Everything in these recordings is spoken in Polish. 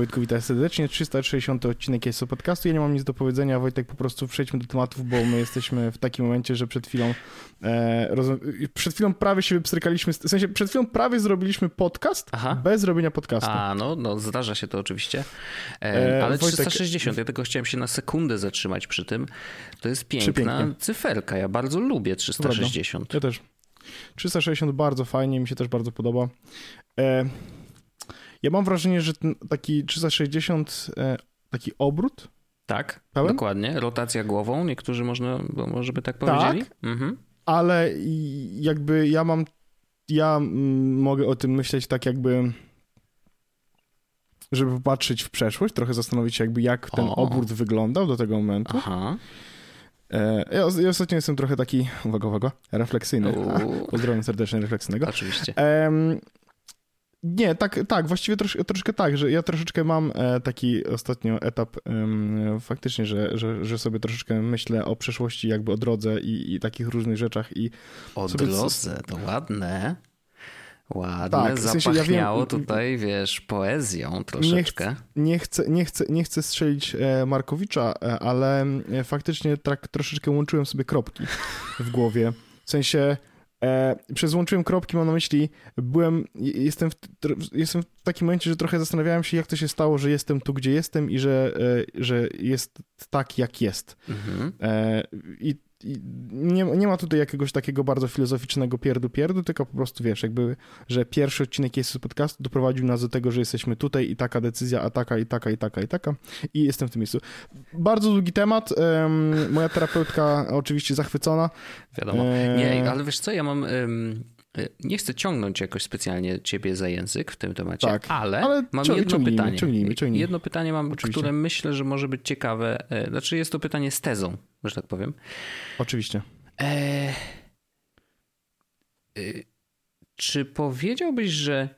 Wojtku, witaj serdecznie. 360 odcinek jest podcastu. Ja nie mam nic do powiedzenia, Wojtek, po prostu przejdźmy do tematów, bo my jesteśmy w takim momencie, że przed chwilą e, przed chwilą prawie się wypstrykaliśmy, w sensie przed chwilą prawie zrobiliśmy podcast Aha. bez robienia podcastu. A, no, no zdarza się to oczywiście. E, ale Wojtek... 360, ja tylko chciałem się na sekundę zatrzymać przy tym. To jest piękna cyferka, ja bardzo lubię 360. Prawda. Ja też. 360 bardzo fajnie, mi się też bardzo podoba. E, ja mam wrażenie, że taki 360, e, taki obrót. Tak, pełen? dokładnie. Rotacja głową, niektórzy można, może by tak powiedzieli. Tak, mhm. ale jakby ja mam, ja mogę o tym myśleć tak jakby żeby popatrzeć w przeszłość, trochę zastanowić się jakby jak ten o. obrót wyglądał do tego momentu. Aha. E, ja, ja ostatnio jestem trochę taki, uwaga, uwaga, refleksyjny. Pozdrawiam serdecznie refleksyjnego. Oczywiście. Nie, tak, tak, właściwie trosz, troszkę tak, że ja troszeczkę mam e, taki ostatnio etap faktycznie, że, że, że sobie troszeczkę myślę o przeszłości, jakby o drodze i, i takich różnych rzeczach. I o drodze, to ładne. Ładne, tak, w sensie zapachniało ja wiem, tutaj, wiesz, poezją troszeczkę. Nie, chcę, nie, chcę, nie chcę strzelić e, Markowicza, e, ale faktycznie tak troszeczkę łączyłem sobie kropki w głowie. W sensie E, przez łączyłem kropki, mam na myśli, byłem, jestem w, jestem w takim momencie, że trochę zastanawiałem się, jak to się stało, że jestem tu, gdzie jestem i że, e, że jest tak, jak jest. Mhm. E, I nie, nie ma tutaj jakiegoś takiego bardzo filozoficznego pierdu-pierdu, tylko po prostu wiesz, jakby, że pierwszy odcinek jest z podcastu doprowadził nas do tego, że jesteśmy tutaj i taka decyzja, a taka i taka i taka i taka i jestem w tym miejscu. Bardzo długi temat, moja terapeutka oczywiście zachwycona. Wiadomo. Nie, ale wiesz co, ja mam... nie chcę ciągnąć jakoś specjalnie ciebie za język w tym temacie, tak, ale, ale mam jedno ciągnijmy, pytanie. Ciągnijmy, ciągnijmy. Jedno pytanie mam, Oczywiście. które myślę, że może być ciekawe. E, znaczy jest to pytanie z tezą, że tak powiem. Oczywiście. E... Czy powiedziałbyś, że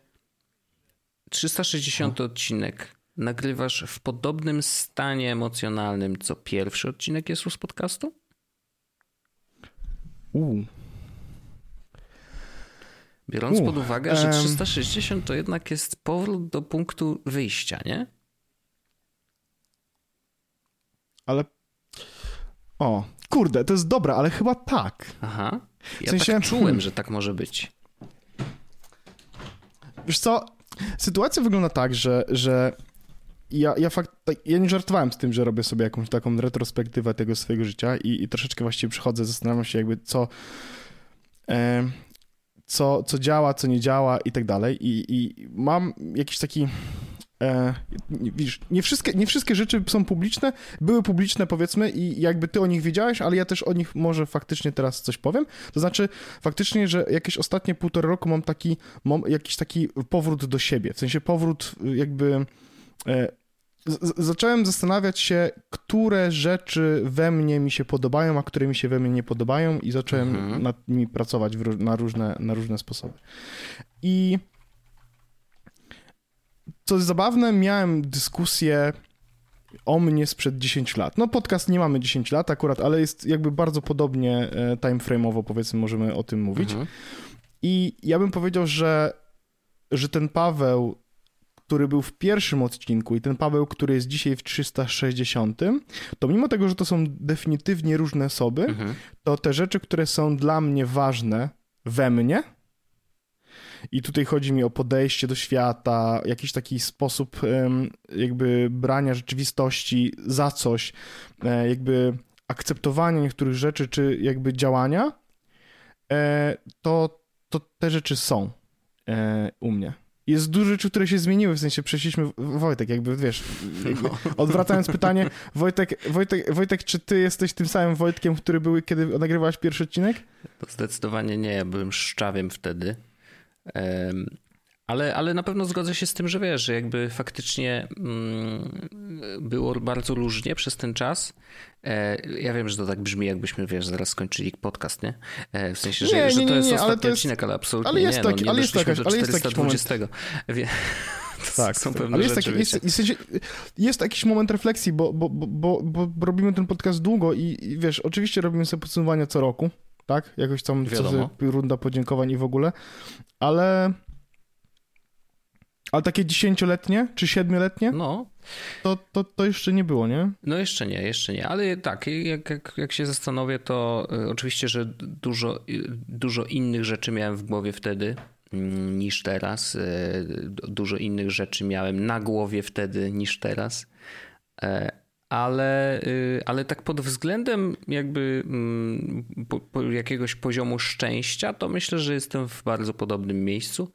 360 no. odcinek nagrywasz w podobnym stanie emocjonalnym, co pierwszy odcinek jest z podcastu? Uuu. Biorąc pod uwagę, że 360 to jednak jest powrót do punktu wyjścia, nie? Ale. O, kurde, to jest dobre, ale chyba tak. Aha. Ja w sensie... tak czułem, że tak może być. Wiesz co? Sytuacja wygląda tak, że, że ja, ja, fakt, tak, ja nie żartowałem z tym, że robię sobie jakąś taką retrospektywę tego swojego życia i, i troszeczkę właściwie przychodzę, zastanawiam się jakby co, e, co, co działa, co nie działa i tak dalej. I, i mam jakiś taki. E, widzisz, nie wszystkie, nie wszystkie rzeczy są publiczne, były publiczne powiedzmy i jakby ty o nich wiedziałeś, ale ja też o nich może faktycznie teraz coś powiem. To znaczy faktycznie, że jakieś ostatnie półtora roku mam taki, mam jakiś taki powrót do siebie, w sensie powrót jakby e, zacząłem zastanawiać się, które rzeczy we mnie mi się podobają, a które mi się we mnie nie podobają i zacząłem mhm. nad nimi pracować na, różne, na różne sposoby. I co jest zabawne, miałem dyskusję o mnie sprzed 10 lat. No podcast nie mamy 10 lat akurat, ale jest jakby bardzo podobnie e, timeframe'owo powiedzmy możemy o tym mówić. Mhm. I ja bym powiedział, że, że ten Paweł który był w pierwszym odcinku i ten Paweł, który jest dzisiaj w 360, to mimo tego, że to są definitywnie różne osoby, mhm. to te rzeczy, które są dla mnie ważne we mnie, i tutaj chodzi mi o podejście do świata, jakiś taki sposób jakby brania rzeczywistości za coś, e, jakby akceptowania niektórych rzeczy, czy jakby działania, e, to, to te rzeczy są e, u mnie jest dużo rzeczy, które się zmieniły, w sensie przeszliśmy, Wojtek, jakby wiesz, jakby no. odwracając pytanie, Wojtek, Wojtek, Wojtek, czy ty jesteś tym samym Wojtkiem, który był, kiedy nagrywałeś pierwszy odcinek? To zdecydowanie nie, ja byłem szczawiem wtedy. Ale, ale na pewno zgodzę się z tym, że wiesz, że jakby faktycznie mm, było bardzo różnie przez ten czas. E, ja wiem, że to tak brzmi, jakbyśmy, wiesz, zaraz skończyli podcast, nie? E, w sensie, że, nie, że to jest nie, ostatni ale odcinek, ale absolutnie ale jest nie. Taki, no, nie ale jest jakaś, ale jest jakiś moment. Wie, tak, są pewne ale jest, rzeczy, taki, jest, jest, jest, jakiś moment refleksji, bo, bo, bo, bo, robimy ten podcast długo i, i wiesz, oczywiście robimy sobie podsumowania co roku, tak? Jakoś tam co runda podziękowań i w ogóle, ale Ale takie dziesięcioletnie czy siedmioletnie? No. To, to, to jeszcze nie było, nie? No jeszcze nie, jeszcze nie. Ale tak, jak, jak, jak się zastanowię, to y, oczywiście, że dużo, y, dużo innych rzeczy miałem w głowie wtedy mm, niż teraz. Y, dużo innych rzeczy miałem na głowie wtedy niż teraz. E, ale, ale tak pod względem jakby mm, jakiegoś poziomu szczęścia, to myślę, że jestem w bardzo podobnym miejscu.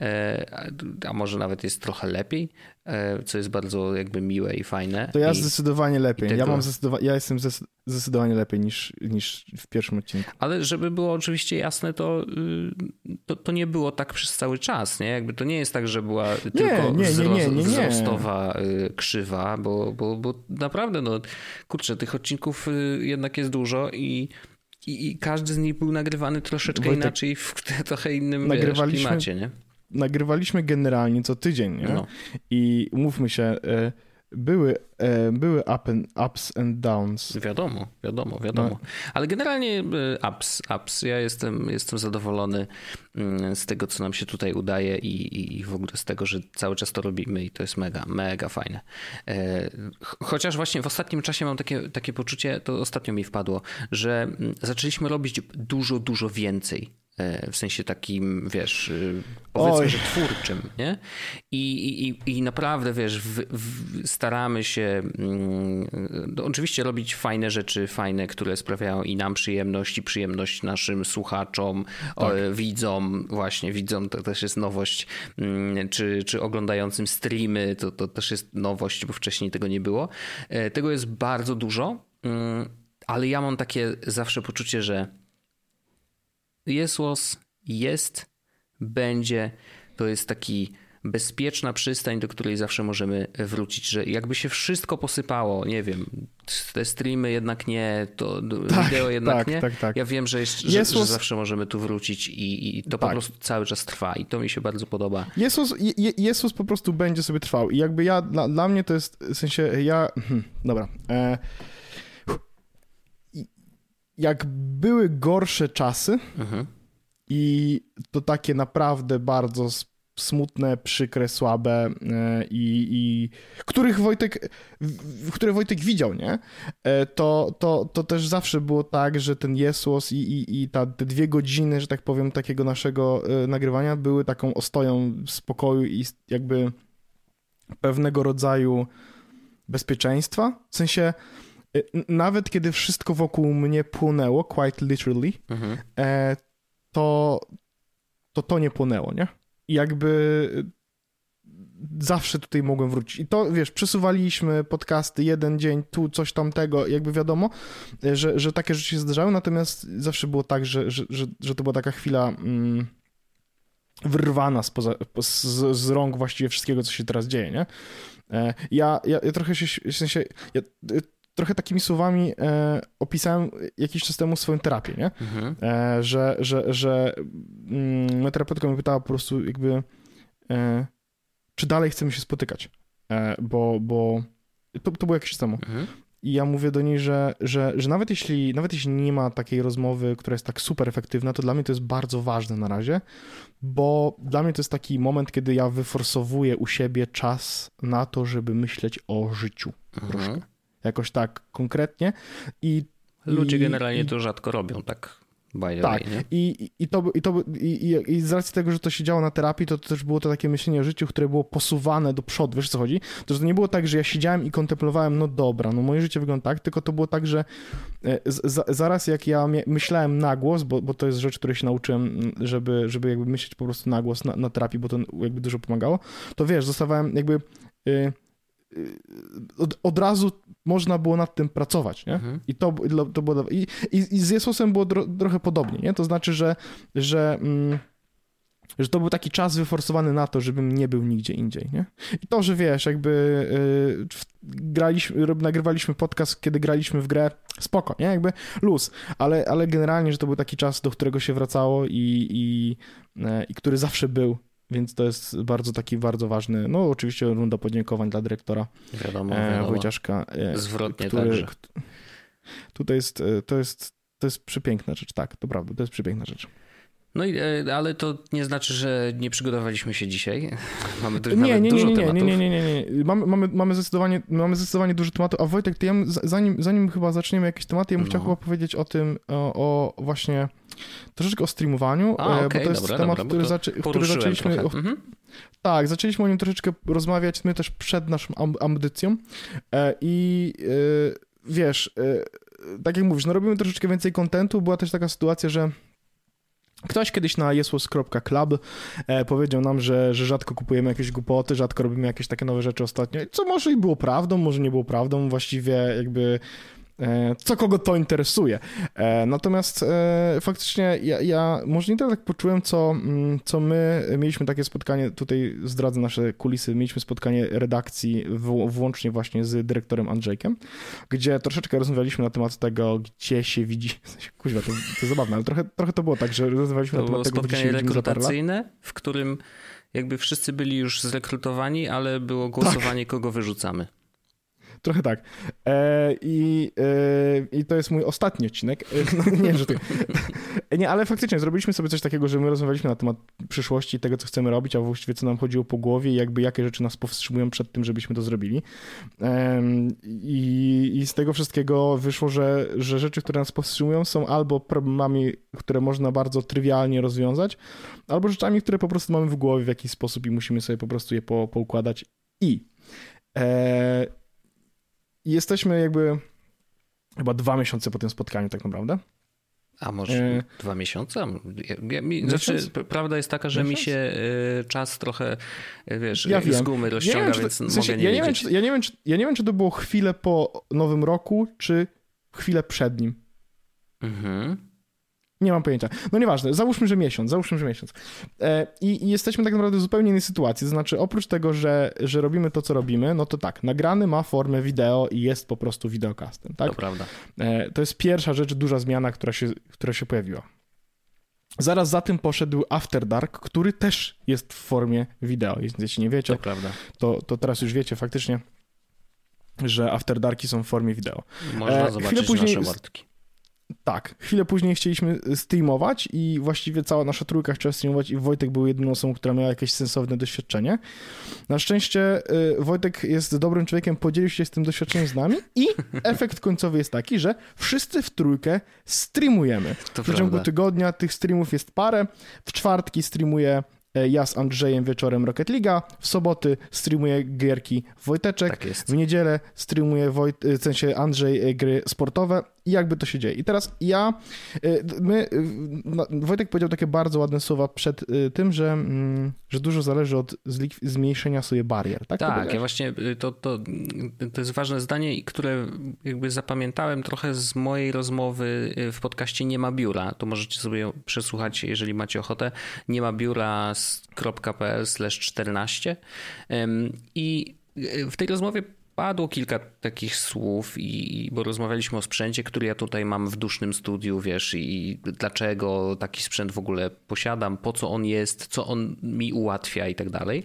E, a może nawet jest trochę lepiej, e, co jest bardzo jakby miłe i fajne. To ja I, zdecydowanie lepiej. Tego... Ja, mam zdecydowa- ja jestem zdecydowanie lepiej niż, niż w pierwszym odcinku. Ale żeby było oczywiście jasne, to, y, to, to, nie było tak przez cały czas. Nie? Jakby to nie jest tak, że była nie, tylko nie, wzrost, nie, wzrostowa y, krzywa, bo, bo, bo naprawdę, no kurczę, tych odcinków y, jednak jest dużo i i, I, każdy z nich był nagrywany troszeczkę Wojtek, inaczej w trochę innym wiesz, klimacie, nie? Nagrywaliśmy generalnie co tydzień, nie? No. I umówmy się, e, były, e, były up and, ups and downs. Wiadomo, wiadomo, wiadomo. No. Ale generalnie e, ups, ups. Ja jestem, jestem zadowolony mm, z tego, co nam się tutaj udaje i, i w ogóle z tego, że cały czas to robimy i to jest mega, mega fajne. Chociaż właśnie w ostatnim czasie mam takie, takie poczucie, to ostatnio mi wpadło, że mm, zaczęliśmy robić dużo, dużo więcej w sensie takim, wiesz, y, powiedzmy, Oj. że twórczym, nie? I, i, i naprawdę, wiesz, w, w, staramy się mm, no, oczywiście robić fajne rzeczy, fajne, które sprawiają i nam przyjemność, i przyjemność naszym słuchaczom, tak. o, widzom, właśnie widzom, to też jest nowość, mm, czy, czy oglądającym streamy, to, to też jest nowość, bo wcześniej tego nie było. E, tego jest bardzo dużo, mm, ale ja mam takie zawsze poczucie, że Jesłos jest, będzie, to jest taki bezpieczna przystań, do której zawsze możemy wrócić, że jakby się wszystko posypało, nie wiem, te streamy jednak nie, to tak, wideo jednak tak, nie. Tak, tak. Ja wiem, że, że, że, zawsze możemy tu wrócić i, i to po tak. prostu cały czas trwa i to mi się bardzo podoba. Jezus, Je, Jezus po prostu będzie sobie trwał i jakby ja, dla, dla mnie to jest, w sensie ja, hmm, dobra, e, jak były gorsze czasy mhm. i to takie naprawdę bardzo smutne, przykre, słabe e, i, i których Wojtek, w, które Wojtek widział, nie? E, to, to, to też zawsze było tak, że ten Jesłos i, i, i ta, te dwie godziny, że tak powiem, takiego naszego e, nagrywania były taką ostoją spokoju i jakby pewnego rodzaju bezpieczeństwa. W sensie nawet kiedy wszystko wokół mnie płonęło, quite literally, mhm. E, to, to to nie płonęło, nie? I jakby zawsze tutaj mogłem wrócić. I to, wiesz, przesuwaliśmy podcasty jeden dzień, tu coś tamtego, jakby wiadomo, że, że takie rzeczy się zdarzały, natomiast zawsze było tak, że, że, że, że to była taka chwila mm, wyrwana spoza, z, z rąk właściwie wszystkiego, co się teraz dzieje, nie? E, ja, ja, ja trochę się, w sensie, ja, trochę takimi słowami e, opisałem jakiś czas temu swoją terapię, nie? Mhm. E, że, że, że mm, moja terapeutka mnie pytała po prostu jakby, e, czy dalej chcemy się spotykać, e, bo, bo to, to było jakiś czas temu. Mhm. I ja mówię do niej, że, że, że nawet, jeśli, nawet jeśli nie ma takiej rozmowy, która jest tak super efektywna, to dla mnie to jest bardzo ważne na razie, bo dla mnie to jest taki moment, kiedy ja wyforsowuję u siebie czas na to, żeby myśleć o życiu mhm. troszkę jakoś tak konkretnie. I, Ludzie i, generalnie i, to rzadko robią tak. By tak, way, I, i, to, i, to, i, i z racji tego, że to się działo na terapii, to, to też było to takie myślenie o życiu, które było posuwane do przodu, wiesz co chodzi? To, że to nie było tak, że ja siedziałem i kontemplowałem, no dobra, no moje życie wygląda tak, tylko to było tak, że e, z, zaraz jak ja myślałem na głos, bo, bo to jest rzecz, której się nauczyłem, żeby, żeby jakby myśleć po prostu na głos na, na terapii, bo to jakby dużo pomagało, to wiesz, zostawałem jakby... Yy, od, od, razu można było nad tym pracować, nie? Mhm. I to, to było... I, i, i z Jezusem było dro, trochę podobnie, nie? To znaczy, że, że, mm, że to był taki czas wyforsowany na to, żebym nie był nigdzie indziej, nie? I to, że wiesz, jakby y, graliśmy, nagrywaliśmy podcast, kiedy graliśmy w grę, spoko, nie? Jakby luz, ale, ale generalnie, że to był taki czas, do którego się wracało i, i, y, i który zawsze był więc to jest bardzo taki bardzo ważny, no oczywiście runda podziękowań dla dyrektora wiadomo, e, wiadomo. Wojciaszka. E, Zwrotnie który, także. Tutaj jest, e, to jest, to jest przepiękna rzecz, tak, to prawda, to jest przepiękna rzecz. No i, ale to nie znaczy, że nie przygotowaliśmy się dzisiaj. Mamy nie, nie, dużo nie, nie, tematów. Nie, nie, nie, nie, nie. Mamy, mamy, mamy, zdecydowanie, mamy zdecydowanie dużo tematów. A Wojtek, ty ja, zanim, zanim chyba zaczniemy jakieś tematy, ja bym no. chciał chyba powiedzieć o tym, o, o właśnie troszeczkę o streamowaniu, a, okay, bo to jest dobra, temat, dobra, który, zaczę, który zaczęliśmy... O, mhm. Tak, zaczęliśmy o nim troszeczkę rozmawiać, my też przed naszą audycją. E, i e, wiesz, tak jak mówisz, no robimy troszeczkę więcej kontentu, była też taka sytuacja, że Ktoś kiedyś na jesłos.club e, powiedział nam, że, że rzadko kupujemy jakieś głupoty, rzadko robimy jakieś takie nowe rzeczy ostatnio, co może i było prawdą, może nie było prawdą, właściwie jakby E, co kogo to interesuje. E, natomiast e, faktycznie ja, ja może nie tyle tak poczułem, co, mm, co my mieliśmy takie spotkanie, tutaj zdradzę nasze kulisy, mieliśmy spotkanie redakcji w, włącznie właśnie z dyrektorem Andrzejkiem, gdzie troszeczkę rozmawialiśmy na temat tego, gdzie się widzi, kuźwa, to, to zabawne, ale trochę, trochę to było tak, że rozmawialiśmy to na temat tego, gdzie się rekrutacyjne, w którym jakby wszyscy byli już zrekrutowani, ale było głosowanie, tak. kogo wyrzucamy. Trochę tak. E, i, e, I to jest mój ostatni odcinek. E, no, nie, że Nie, ale faktycznie zrobiliśmy sobie coś takiego, że my rozmawialiśmy na temat przyszłości, tego, co chcemy robić, a właściwie co nam chodziło po głowie i jakby jakie rzeczy nas powstrzymują przed tym, żebyśmy to zrobili. i, I z tego wszystkiego wyszło, że, że rzeczy, które nas powstrzymują są albo problemami, które można bardzo trywialnie rozwiązać, albo rzeczami, które po prostu mamy w głowie w jakiś sposób i musimy sobie po prostu je po, poukładać. I e, jesteśmy jakby chyba dwa miesiące po tym spotkaniu tak naprawdę. A może e... dwa miesiące? Ja, mi, znaczy, prawda jest taka, że Miesiąc? mi się y, czas trochę, e, wiesz, ja z gumy rozciąga, ja wiem, więc to, w sensie, mogę nie ja nie, wiem, czy, ja, nie wiem, czy, ja nie wiem, czy to było chwilę po Nowym Roku, czy chwilę przed nim. Mhm. Nie mam pojęcia. No nieważne, załóżmy, że miesiąc, załóżmy, że miesiąc. E, i, I, jesteśmy tak naprawdę w zupełnie innej sytuacji. To znaczy, oprócz tego, że, że robimy to, co robimy, no to tak, nagrany ma formę wideo i jest po prostu wideokastem, tak? To prawda. E, to jest pierwsza rzecz, duża zmiana, która się, która się pojawiła. Zaraz za tym poszedł After Dark, który też jest w formie wideo. Jeśli nie wiecie, to, prawda. to, to teraz już wiecie faktycznie, że After Darki są w formie wideo. Można e, zobaczyć później, nasze mordki. Tak, chwilę później chcieliśmy streamować i właściwie cała nasza trójka chciała streamować i Wojtek był jedyną osobą, która miała jakieś sensowne doświadczenie. Na szczęście y, Wojtek jest dobrym człowiekiem, podzielił się z tym doświadczeniem z nami i efekt końcowy jest taki, że wszyscy w trójkę streamujemy. To w prawda. ciągu tygodnia tych streamów jest parę. W czwartki streamuje E, ja z Andrzejem wieczorem Rocket League, w soboty streamuje gierki Wojteczek, tak w niedzielę streamuje Wojt, e, w sensie Andrzej e, gry sportowe i jakby to się dzieje. I teraz ja, my, no, Wojtek powiedział takie bardzo ładne słowa przed tym, że, mm, że dużo zależy od zmniejszenia sobie barier, tak? Tak, ja właśnie to, to, to jest ważne zdanie, które jakby zapamiętałem trochę z mojej rozmowy w podcaście Nie ma biura. To możecie sobie przesłuchać, jeżeli macie ochotę. Nie ma biura podcast.pl 14 i w tej rozmowie padło kilka takich słów, i, bo rozmawialiśmy o sprzęcie, który ja tutaj mam w dusznym studiu, wiesz, i dlaczego taki sprzęt w ogóle posiadam, po co on jest, co on mi ułatwia i tak dalej.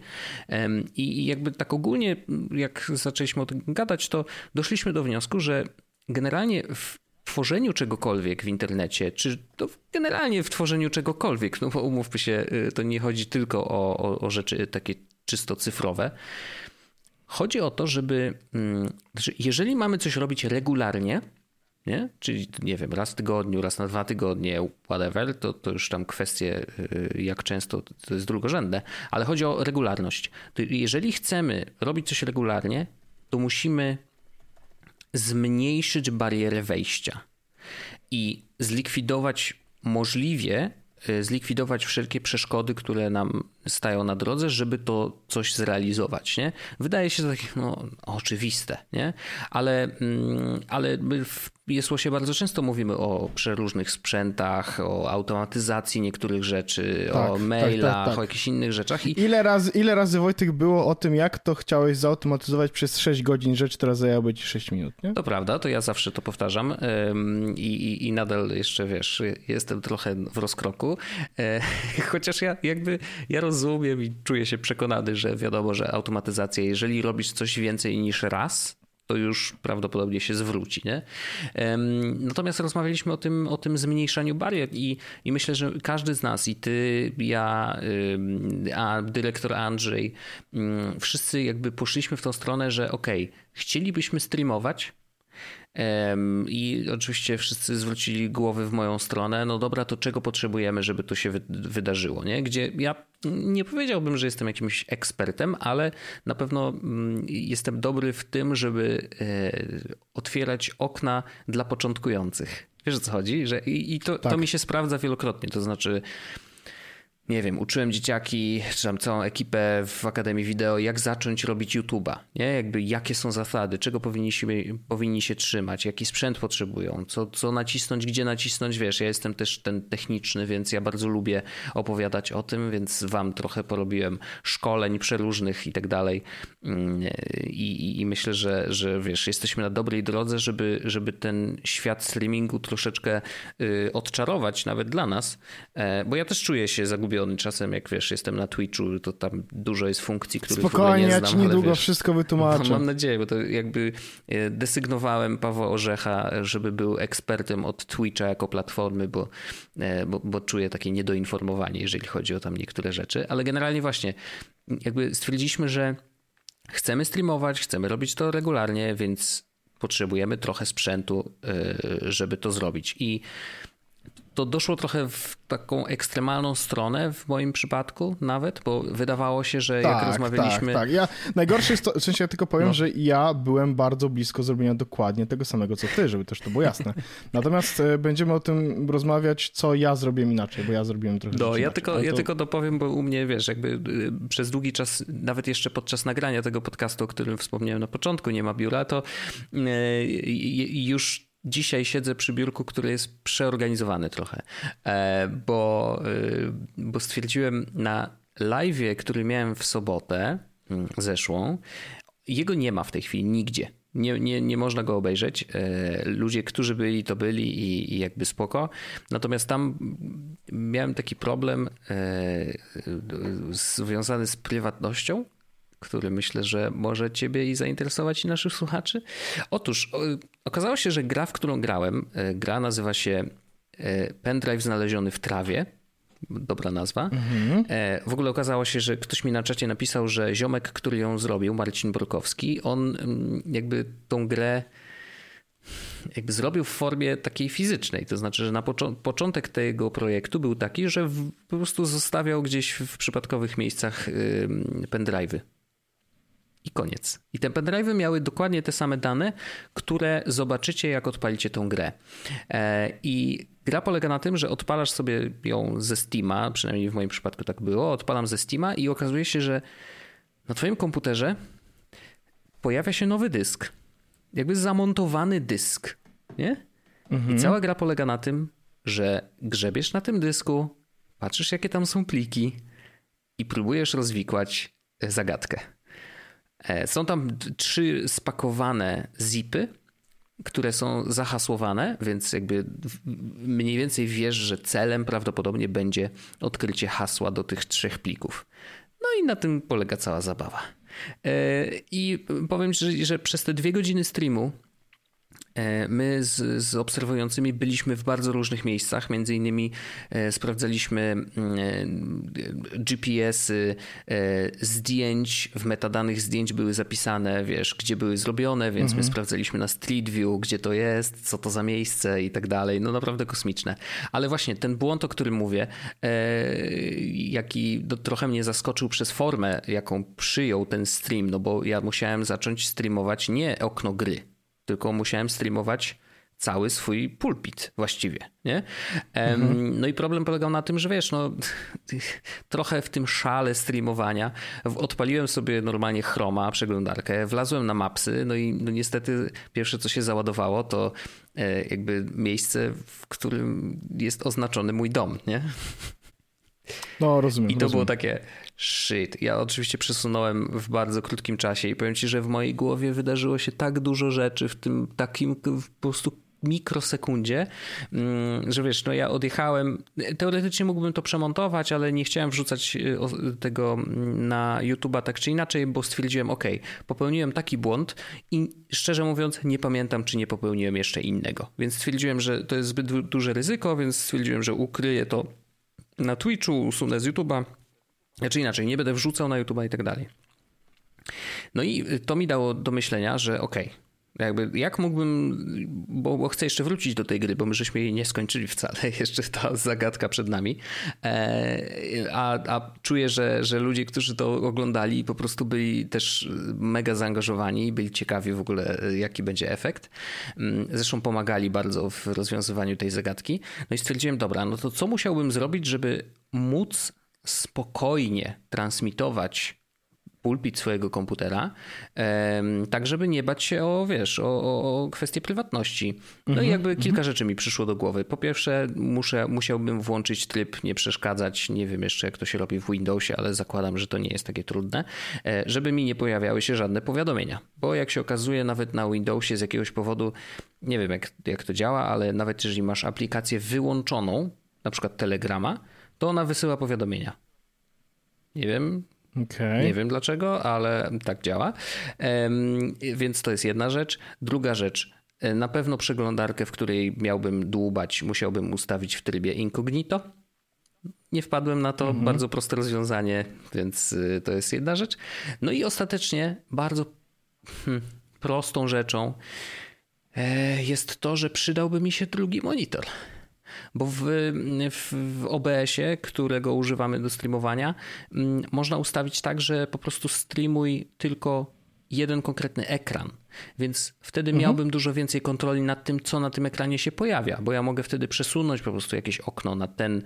I jakby tak ogólnie, jak zaczęliśmy o tym gadać, to doszliśmy do wniosku, że generalnie w tworzeniu czegokolwiek w internecie, czy to generalnie w tworzeniu czegokolwiek, no bo umówmy się, y, to nie chodzi tylko o, o, o rzeczy takie czysto cyfrowe. Chodzi o to, żeby mm, znaczy, jeżeli mamy coś robić regularnie, nie? czyli nie wiem, raz w tygodniu, raz na dwa tygodnie, whatever, to, to już tam kwestie y, jak często to jest drugorzędne, ale chodzi o regularność. To jeżeli chcemy robić coś regularnie, to musimy zmniejszyć barierę wejścia i zlikwidować możliwie, e, zlikwidować wszelkie przeszkody, które nam stają na drodze, żeby to coś zrealizować. Nie? Wydaje się to takie no, oczywiste, nie? Ale, mm, ale w Jesłosie bardzo często mówimy o przeróżnych sprzętach, o automatyzacji niektórych rzeczy, tak, o tak, mailach, tak, tak, o jakichś innych rzeczach. I... Ile, razy, ile razy Wojtek było o tym, jak to chciałeś zautomatyzować przez 6 godzin rzecz, która zajęłaby ci 6 minut, nie? To prawda, to ja zawsze to powtarzam i, i, i nadal jeszcze, wiesz, jestem trochę w rozkroku, e, chociaż ja jakby, ja rozumiem i czuję się przekonany, że wiadomo, że automatyzacja, jeżeli robisz coś więcej niż raz, to już prawdopodobnie się zwróci. Nie? Natomiast rozmawialiśmy o tym, o tym zmniejszaniu barier i, i myślę, że każdy z nas, i ty, ja, a dyrektor Andrzej, wszyscy jakby poszliśmy w tą stronę, że okay, chcielibyśmy streamować, i oczywiście wszyscy zwrócili głowy w moją stronę. No dobra, to czego potrzebujemy, żeby to się wydarzyło? Nie? Gdzie ja nie powiedziałbym, że jestem jakimś ekspertem, ale na pewno mm, jestem dobry w tym, żeby e, otwierać okna dla początkujących. Wiesz o co chodzi? Że I, i to, tak. to mi się sprawdza wielokrotnie. To znaczy, nie wiem, uczyłem dzieciaki, czy tam całą ekipę w Akademii Wideo, jak zacząć robić YouTube'a, nie? Jakby jakie są zasady, czego powinni się, powinni się trzymać, jaki sprzęt potrzebują, co, co nacisnąć, gdzie nacisnąć, wiesz, ja jestem też ten techniczny, więc ja bardzo lubię opowiadać o tym, więc wam trochę porobiłem szkoleń przeróżnych i tak dalej mm, i, i myślę, że, że wiesz, jesteśmy na dobrej drodze, żeby, żeby ten świat streamingu troszeczkę y, odczarować nawet dla nas, e, bo ja też czuję się zagubiony zagubiony czasem, jak wiesz, jestem na Twitchu, to tam dużo jest funkcji, których Spokojnie, nie znam, ja ci niedługo wiesz, wszystko wytłumaczę. Mam nadzieję, bo to jakby e, desygnowałem Pawła Orzecha, żeby był ekspertem od Twitcha jako platformy, bo, e, bo, bo czuję takie niedoinformowanie, jeżeli chodzi o tam niektóre rzeczy, ale generalnie właśnie jakby stwierdziliśmy, że chcemy streamować, chcemy robić to regularnie, więc potrzebujemy trochę sprzętu, e, żeby to zrobić. I to doszło trochę w taką ekstremalną stronę w moim przypadku nawet, bo wydawało się, że tak, jak rozmawialiśmy... Tak, tak. Ja, najgorsze jest to, w sensie ja tylko powiem, no. że ja byłem bardzo blisko zrobienia dokładnie tego samego, co ty, żeby też to było jasne. Natomiast e, będziemy o tym rozmawiać, co ja zrobiłem inaczej, bo ja zrobiłem trochę No, ja tylko, ja tylko dopowiem, bo u mnie, wiesz, jakby e, przez długi czas, nawet jeszcze podczas nagrania tego podcastu, o którym wspomniałem na początku, nie ma biura, to e, już dzisiaj siedzę przy biurku, który jest przeorganizowany trochę, e, bo, e, bo stwierdziłem na live, który miałem w sobotę mm, zeszłą, jego nie ma w tej chwili nigdzie. Nie, nie, nie można go obejrzeć. E, ludzie, którzy byli, to byli i, i jakby spoko. Natomiast tam miałem taki problem związany z prywatnością który myślę, że może Ciebie i zainteresować i naszych słuchaczy. Otóż okazało się, że gra, w którą grałem, e, gra nazywa się e, Pendrive znaleziony w trawie. Dobra nazwa. Mhm. E, w ogóle okazało się, że ktoś mi na czacie napisał, że ziomek, który ją zrobił, Marcin Brokowski, on mm, jakby tą grę jakby zrobił w formie takiej fizycznej. To znaczy, że na początek tego projektu był taki, że po prostu zostawiał gdzieś w przypadkowych miejscach pendrive'y i koniec. I te pendrive'y miały dokładnie te same dane, które zobaczycie, jak odpalicie tą grę. E, I gra polega na tym, że odpalasz sobie ją ze Steama, przynajmniej w moim przypadku tak było, odpalam ze Steama i okazuje się, że na twoim komputerze pojawia się nowy dysk. Jakby zamontowany dysk, nie? Mhm. I cała gra polega na tym, że grzebiesz na tym dysku, patrzysz jakie tam są pliki i próbujesz rozwikłać zagadkę. E, są tam trzy spakowane zipy, które są zahasłowane, więc jakby mniej więcej wiesz, że celem prawdopodobnie będzie odkrycie hasła do tych trzech plików. No i na tym polega cała zabawa. E, I powiem ci, że, przez te dwie godziny streamu my z, z, obserwującymi byliśmy w bardzo różnych miejscach, między innymi e, sprawdzaliśmy mm, e, GPS-y zdjęć, w metadanych zdjęć były zapisane, wiesz, gdzie były zrobione, więc mhm. my sprawdzaliśmy na Street View, gdzie to jest, co to za miejsce i tak dalej. No naprawdę kosmiczne. Ale właśnie ten błąd, o którym mówię, jaki trochę mnie zaskoczył przez formę, jaką przyjął ten stream, no bo ja musiałem zacząć streamować nie okno gry, tylko musiałem streamować cały swój pulpit właściwie, nie? Mhm. No i problem polegał na tym, że wiesz, no trochę w tym szale streamowania odpaliłem sobie normalnie chroma, przeglądarkę, wlazłem na mapsy, no i no niestety pierwsze co się załadowało to e, jakby miejsce, w którym jest oznaczony mój dom, nie? No, rozumiem. I to rozumiem. było takie shit. Ja oczywiście przesunąłem w bardzo krótkim czasie i powiem ci, że w mojej głowie wydarzyło się tak dużo rzeczy w tym takim po prostu mikrosekundzie, mm, że wiesz, no ja odjechałem, teoretycznie mógłbym to przemontować, ale nie chciałem wrzucać y, tego na YouTube'a tak czy inaczej, bo stwierdziłem, ok, popełniłem taki błąd i szczerze mówiąc nie pamiętam, czy nie popełniłem jeszcze innego, więc stwierdziłem, że to jest zbyt duże ryzyko, więc stwierdziłem, że ukryję to na Twitchu, usunę z YouTube'a, znaczy inaczej, nie będę wrzucał na YouTube'a i tak dalej. No i to mi dało do myślenia, że okej, okay, jakby jak mógłbym, bo, bo, chcę jeszcze wrócić do tej gry, bo my żeśmy jej nie skończyli wcale, jeszcze ta zagadka przed nami, e, a, a czuję, że, że ludzie, którzy to oglądali po prostu byli też mega zaangażowani, byli ciekawi w ogóle jaki będzie efekt. Mm, zresztą pomagali bardzo w rozwiązywaniu tej zagadki. No i stwierdziłem, dobra, no to co musiałbym zrobić, żeby móc spokojnie transmitować pulpit swojego komputera, tak żeby nie bać się o, wiesz, o, o kwestię prywatności. No i mhm, jakby kilka mhm. rzeczy mi przyszło do głowy. Po pierwsze, muszę, musiałbym włączyć tryb nie przeszkadzać, nie wiem jeszcze jak to się robi w Windowsie, ale zakładam, że to nie jest takie trudne, e, żeby mi nie pojawiały się żadne powiadomienia. Bo jak się okazuje, nawet na Windowsie z jakiegoś powodu, nie wiem jak, jak to działa, ale nawet jeżeli masz aplikację wyłączoną, na przykład Telegrama, to ona wysyła powiadomienia. Nie wiem, Okay. Nie wiem dlaczego, ale tak działa. Więc to jest jedna rzecz. Druga rzecz. E, na pewno przeglądarkę, w której miałbym dłubać, musiałbym ustawić w trybie incognito. Nie wpadłem na to, mhm. bardzo proste rozwiązanie, więc y, to jest jedna rzecz. No i ostatecznie bardzo hmm, prostą rzeczą e, jest to, że przydałby mi się drugi monitor bo w, w, w OBS-ie, którego używamy do streamowania, mm, można ustawić tak, że po prostu streamuj tylko jeden konkretny ekran. Więc wtedy mhm. miałbym dużo więcej kontroli nad tym, co na tym ekranie się pojawia, bo ja mogę wtedy przesunąć po prostu jakieś okno na ten,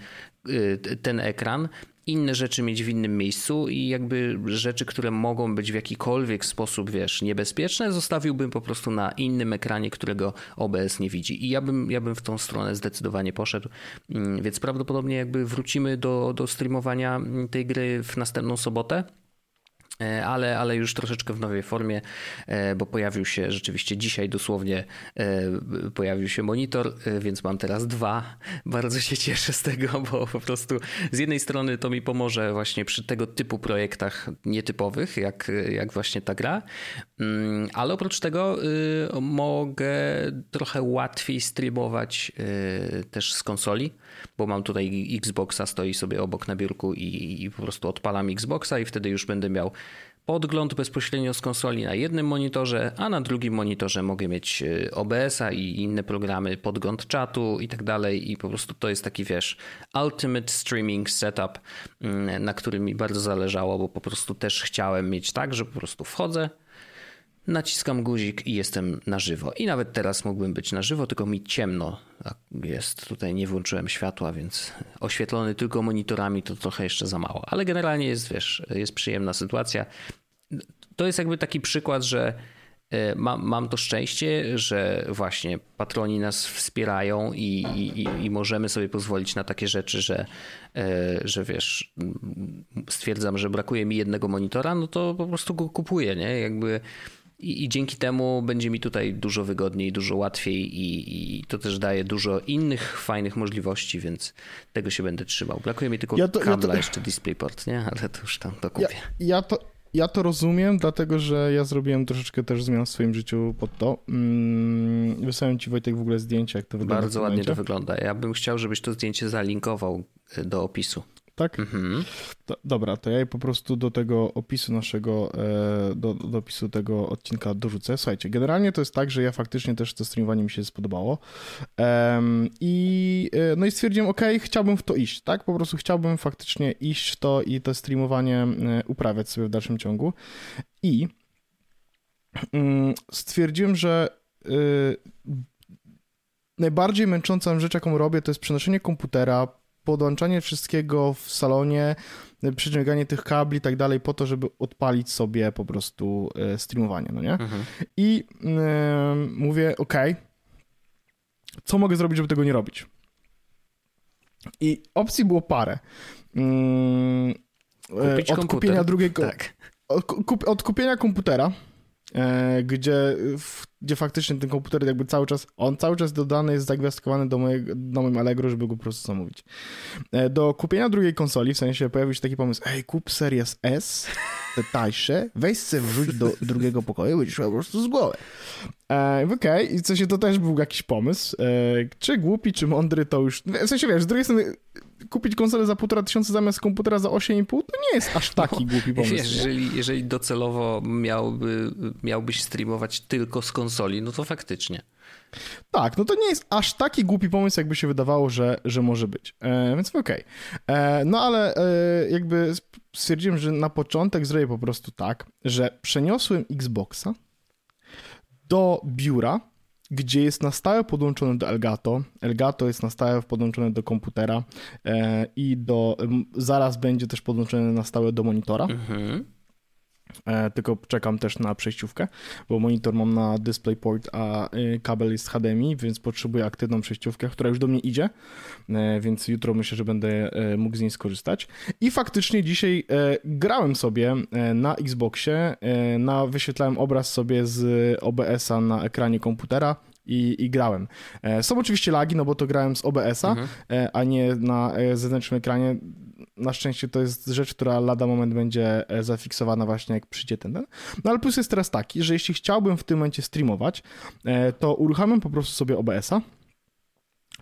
y, ten ekran inne rzeczy mieć w innym miejscu i jakby rzeczy, które mogą być w jakikolwiek sposób, wiesz, niebezpieczne, zostawiłbym po prostu na innym ekranie, którego OBS nie widzi. I ja bym, ja bym w tą stronę zdecydowanie poszedł. Mm, więc prawdopodobnie jakby wrócimy do, do streamowania tej gry w następną sobotę. E, ale, ale już troszeczkę w nowej formie, e, bo pojawił się rzeczywiście dzisiaj dosłownie e, pojawił się monitor, więc mam teraz dwa. Bardzo się cieszę z tego, bo po prostu z jednej strony to mi pomoże właśnie przy tego typu projektach nietypowych, jak, jak właśnie ta gra, mm, ale oprócz tego mogę trochę łatwiej streamować też z konsoli bo mam tutaj Xboxa, stoi sobie obok na biurku i, i po prostu odpalam Xboxa i wtedy już będę miał podgląd bezpośrednio z konsoli na jednym monitorze, a na drugim monitorze mogę mieć e, OBS-a i inne programy, podgląd czatu i tak dalej. I po prostu to jest taki, wiesz, ultimate streaming setup, mm, na którym mi bardzo zależało, bo po prostu też chciałem mieć tak, że po prostu wchodzę, naciskam guzik i jestem na żywo. I nawet teraz mógłbym być na żywo, tylko mi ciemno jest. Tutaj nie włączyłem światła, więc oświetlony tylko monitorami to trochę jeszcze za mało. Ale generalnie jest, wiesz, jest przyjemna sytuacja. To jest jakby taki przykład, że e, mam, mam to szczęście, że właśnie patroni nas wspierają i, i, i możemy sobie pozwolić na takie rzeczy, że, e, że wiesz, stwierdzam, że brakuje mi jednego monitora, no to po prostu go kupuję, nie? Jakby i, I, dzięki temu będzie mi tutaj dużo wygodniej, dużo łatwiej i, i, to też daje dużo innych fajnych możliwości, więc tego się będę trzymał. Brakuje mi tylko ja to, kabla ja to... jeszcze DisplayPort, nie? Ale to już tam to kupię. Ja, ja, to, ja to rozumiem, dlatego że ja zrobiłem troszeczkę też zmian w swoim życiu pod to. Mm, wysłałem ci Wojtek w ogóle zdjęcia, jak to wygląda. Bardzo ładnie to wygląda. Ja bym chciał, żebyś to zdjęcie zalinkował do opisu tak? Mhm. Do, dobra, to ja je po prostu do tego opisu naszego, e, do, do opisu tego odcinka dorzucę. Słuchajcie, generalnie to jest tak, że ja faktycznie też to streamowanie mi się spodobało i e, no i stwierdziłem, ok, chciałbym w to iść, tak? Po prostu chciałbym faktycznie iść w to i to streamowanie e, uprawiać sobie w dalszym ciągu i mm, stwierdziłem, że najbardziej męczącą rzecz, jaką robię, to jest przenoszenie komputera podłączanie wszystkiego w salonie, przyciąganie tych kabli i tak dalej po to, żeby odpalić sobie po prostu e, streamowanie, no nie? Mhm. I yy, mówię, ok, co mogę zrobić, żeby tego nie robić? I opcji było parę. Yy, od komputer. kupienia drugiego... Tak. Od, od kupienia komputera, e, gdzie, gdzie faktycznie ten komputer jakby cały czas, on cały czas dodany jest zagwiazdkowany do, mojego, do moim Allegro, żeby go po prostu zamówić. E, do kupienia drugiej konsoli, w sensie pojawił się taki pomysł, ej, kup Series S, te tańsze, weź se wrzuć do drugiego pokoju, będziesz miał po prostu z głowy. E, Okej, okay. i co się to też był jakiś pomysł. E, czy głupi, czy mądry, to już. W sensie wiesz, z drugiej strony kupić konsolę za półtora tysiąca zamiast komputera za 8,5 to nie jest aż taki no, głupi pomysł. Jeżeli, jeżeli docelowo miałby, miałbyś streamować tylko z konsoli, no to faktycznie. Tak, no to nie jest aż taki głupi pomysł, jakby się wydawało, że, że może być. E, więc okej. Okay. E, no ale e, jakby stwierdziłem, że na początek zrobię po prostu tak, że przeniosłem Xboxa do biura, gdzie jest na stałe podłączony do Elgato. Elgato jest na stałe podłączone do komputera e, i do, zaraz będzie też podłączony na stałe do monitora. Mhm. E, tylko czekam też na przejściówkę, bo monitor mam na DisplayPort, a y, kabel jest HDMI, więc potrzebuję aktywną przejściówkę, która już do mnie idzie, e, więc jutro myślę, że będę e, mógł z niej skorzystać. I faktycznie dzisiaj grałem sobie na Xboxie, na, wyświetlałem obraz sobie z OBS-a na ekranie komputera, i, i grałem. Są oczywiście lagi, no bo to grałem z OBS-a, mhm. a nie na zewnętrznym ekranie na szczęście to jest rzecz, która lada moment będzie e, zafiksowana właśnie jak przyjdzie ten, ten. No ale plus jest teraz taki, że jeśli chciałbym w tym momencie streamować, e, to uruchamiam po prostu sobie OBS-a,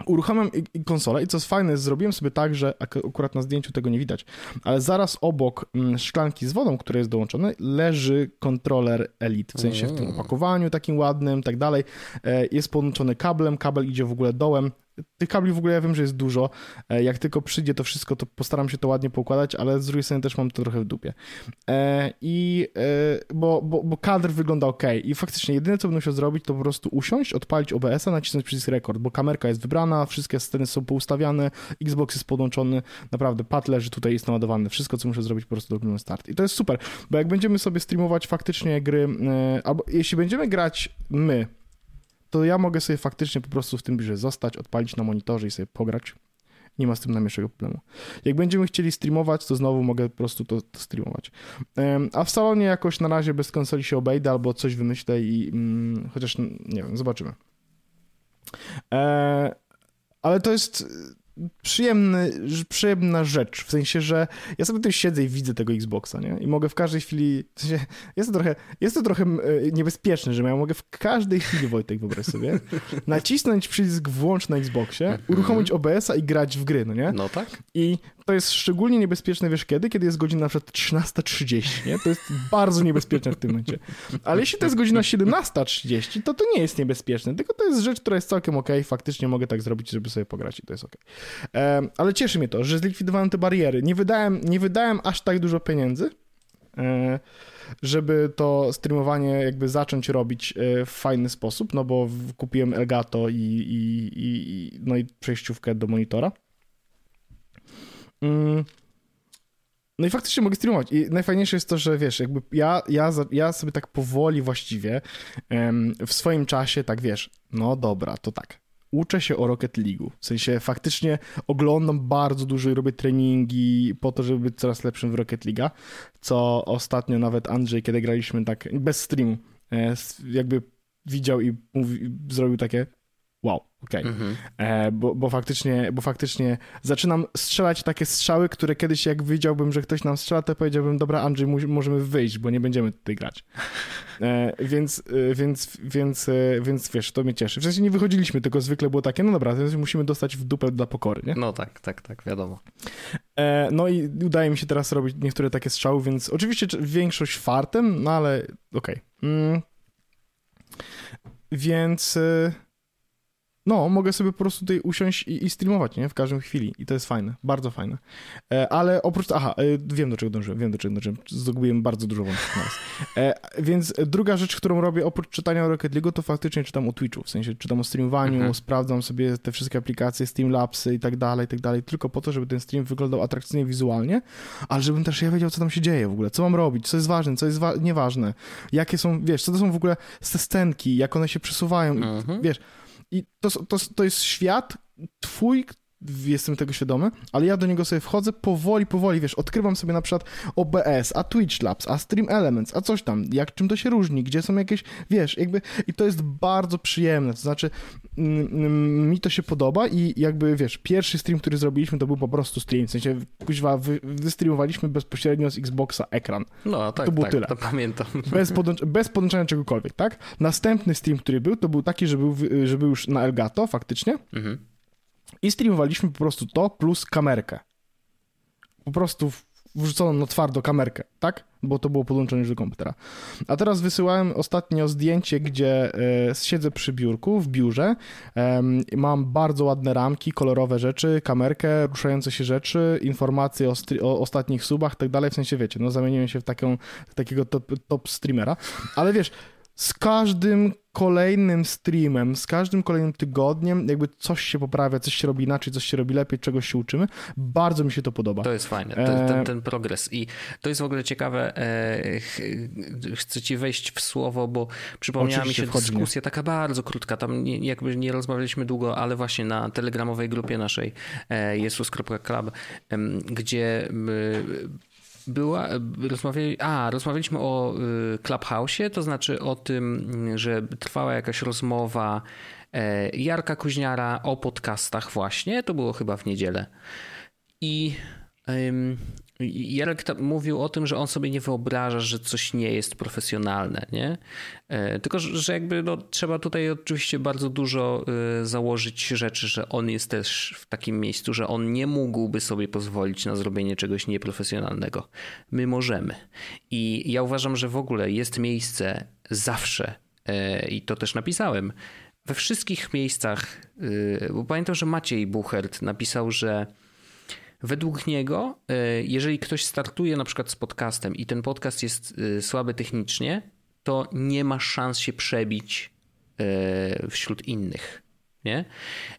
uruchamiam konsolę i co jest fajne, zrobiłem sobie tak, że akurat na zdjęciu tego nie widać, ale zaraz obok mm, szklanki z wodą, która jest dołączona, leży kontroler Elite, w sensie w tym opakowaniu takim ładnym, tak dalej. E, jest podłączony kablem, kabel idzie w ogóle dołem, tych kabli w ogóle ja wiem, że jest dużo. E, jak tylko przyjdzie to wszystko, to postaram się to ładnie poukładać, ale z drugiej strony też mam to trochę w dupie. E, I e, bo, bo, bo kadr wygląda ok. I faktycznie jedyne, co będę musiał zrobić, to po prostu usiąść, odpalić OBS-a, nacisnąć przycisk rekord, bo kamerka jest wybrana, wszystkie sceny są poustawiane, Xbox jest podłączony, naprawdę pad leży tutaj, jest naładowany. Wszystko, co muszę zrobić, po prostu dopiero start. I to jest super, bo jak będziemy sobie streamować faktycznie gry, albo jeśli będziemy grać my, to ja mogę sobie faktycznie po prostu w tym biurze zostać, odpalić na monitorze i sobie pograć. Nie ma z tym najmniejszego problemu. Jak będziemy chcieli streamować, to znowu mogę po prostu to, to streamować. A w salonie jakoś na razie bez konsoli się obejdę albo coś wymyślę i mm, chociaż nie wiem, zobaczymy. E, ale to jest przyjemny, przyjemna rzecz, w sensie, że ja sobie tu siedzę i widzę tego Xboxa, nie? I mogę w każdej chwili, w sensie, jest to trochę, jest to trochę e, niebezpieczne, że ja mogę w każdej chwili, Wojtek, wyobraź sobie, nacisnąć przycisk włącz na Xboxie, mhm. uruchomić OBS-a i grać w gry, no nie? No tak. I to jest szczególnie niebezpieczne, wiesz kiedy? Kiedy jest godzina na przykład 13.30, nie? To jest bardzo niebezpieczne w tym momencie. Ale jeśli to jest godzina 17.30, to to nie jest niebezpieczne, tylko to jest rzecz, która jest całkiem okej, okay. faktycznie mogę tak zrobić, żeby sobie pograć i to jest okej. Okay. Ale cieszy mnie to, że zlikwidowałem te bariery. Nie wydałem, nie wydałem aż tak dużo pieniędzy, e, żeby to streamowanie jakby zacząć robić e, w fajny sposób, no bo kupiłem Elgato i, i, i, no i przejściówkę do monitora. Mm. No i faktycznie mogę streamować. I najfajniejsze jest to, że wiesz, jakby ja, ja, ja sobie tak powoli właściwie w swoim czasie, tak wiesz, no dobra, to tak. Uczę się o Rocket League. W sensie faktycznie oglądam bardzo dużo i robię treningi po to, żeby być coraz lepszym w Rocket League, co ostatnio nawet Andrzej, kiedy graliśmy tak bez streamu, e, jakby widział i mówi, zrobił takie wow, okej. Okay. Mhm. E, bo, bo, faktycznie, bo faktycznie zaczynam strzelać takie strzały, które kiedyś jak widziałbym, że ktoś nam strzela, to powiedziałbym, dobra Andrzej, mu, możemy wyjść, bo nie będziemy tutaj grać. E, więc, e, więc, więc, e, więc wiesz, to mnie cieszy. W sensie nie wychodziliśmy, tylko zwykle było takie, no dobra, więc musimy dostać w dupę dla pokory, nie? No tak, tak, tak, wiadomo. E, no i udaje mi się teraz robić niektóre takie strzały, więc oczywiście większość fartem, no ale okej. Okay. Mm. Więc... E, no, mogę sobie po prostu tutaj usiąść i, i, streamować, nie? W każdej chwili. I to jest fajne, bardzo fajne. E, ale oprócz... Aha, e, wiem do czego dążyłem, wiem do czego dążyłem. Zgubiłem bardzo dużo wątków naraz. E, więc druga rzecz, którą robię oprócz czytania o Rocket League, to faktycznie czytam o Twitchu. W sensie czytam o streamowaniu, mhm. sprawdzam sobie te wszystkie aplikacje, Streamlabsy i tak dalej, i tak dalej. Tylko po to, żeby ten stream wyglądał atrakcyjnie wizualnie, ale żebym też ja wiedział, co tam się dzieje w ogóle, co mam robić, co jest ważne, co jest wa nieważne. Jakie są, wiesz, co to są w ogóle te scenki, jak one się przesuwają. Mhm. I, wiesz i to, to, to jest świat twój, jestem tego świadomy, ale ja do niego sobie wchodzę powoli, powoli, wiesz, odkrywam sobie na przykład OBS, a Twitch Labs, a Stream Elements, a coś tam, jak czym to się różni, gdzie są jakieś, wiesz, jakby i to jest bardzo przyjemne, to znaczy mm, mm, mi to się podoba i jakby, wiesz, pierwszy stream, który zrobiliśmy, to był po prostu stream, w sensie, kuźwa, wy, wystreamowaliśmy bezpośrednio z Xboxa ekran. No, tak, to było tak, tyle. to pamiętam. Bez, podłącz bez podłączenia czegokolwiek, tak? Następny stream, który był, to był taki, że był, że był już na Elgato faktycznie, mhm i streamowaliśmy po prostu to plus kamerkę. Po prostu wrzuconą na twardo kamerkę, tak? Bo to było podłączone już do komputera. A teraz wysyłałem ostatnio zdjęcie, gdzie e, siedzę przy biurku, w biurze. E, mam bardzo ładne ramki, kolorowe rzeczy, kamerkę, ruszające się rzeczy, informacje o, o ostatnich subach, tak dalej. W sensie, wiecie, no zamieniłem się w taką, takiego top, top streamera. Ale wiesz, z każdym kolejnym streamem, z każdym kolejnym tygodniem, jakby coś się poprawia, coś się robi inaczej, coś się robi lepiej, czegoś się uczymy. Bardzo mi się to podoba. To jest fajne, ten, ten, ten progres. I to jest w ogóle ciekawe. E, chcę ci wejść w słowo, bo przypomniała Oczywiście mi się wchodzi. dyskusja taka bardzo krótka. Tam nie, jakby nie rozmawialiśmy długo, ale właśnie na telegramowej grupie naszej e, jesus.club, gdzie była, rozmawiali, a, rozmawialiśmy o y, Clubhouse'ie, to znaczy o tym, że trwała jakaś rozmowa e, Jarka Kuźniara o podcastach właśnie, to było chyba w niedzielę. I Jarek mówił o tym, że on sobie nie wyobraża, że coś nie jest profesjonalne, nie? E, tylko, że jakby no, trzeba tutaj oczywiście bardzo dużo e, założyć rzeczy, że on jest też w takim miejscu, że on nie mógłby sobie pozwolić na zrobienie czegoś nieprofesjonalnego. My możemy. I ja uważam, że w ogóle jest miejsce zawsze, e, i to też napisałem, we wszystkich miejscach, bo pamiętam, że Maciej Buchert napisał, że Według niego, e, jeżeli ktoś startuje na przykład z podcastem i ten podcast jest e, słaby technicznie, to nie ma szans się przebić e, wśród innych. Nie?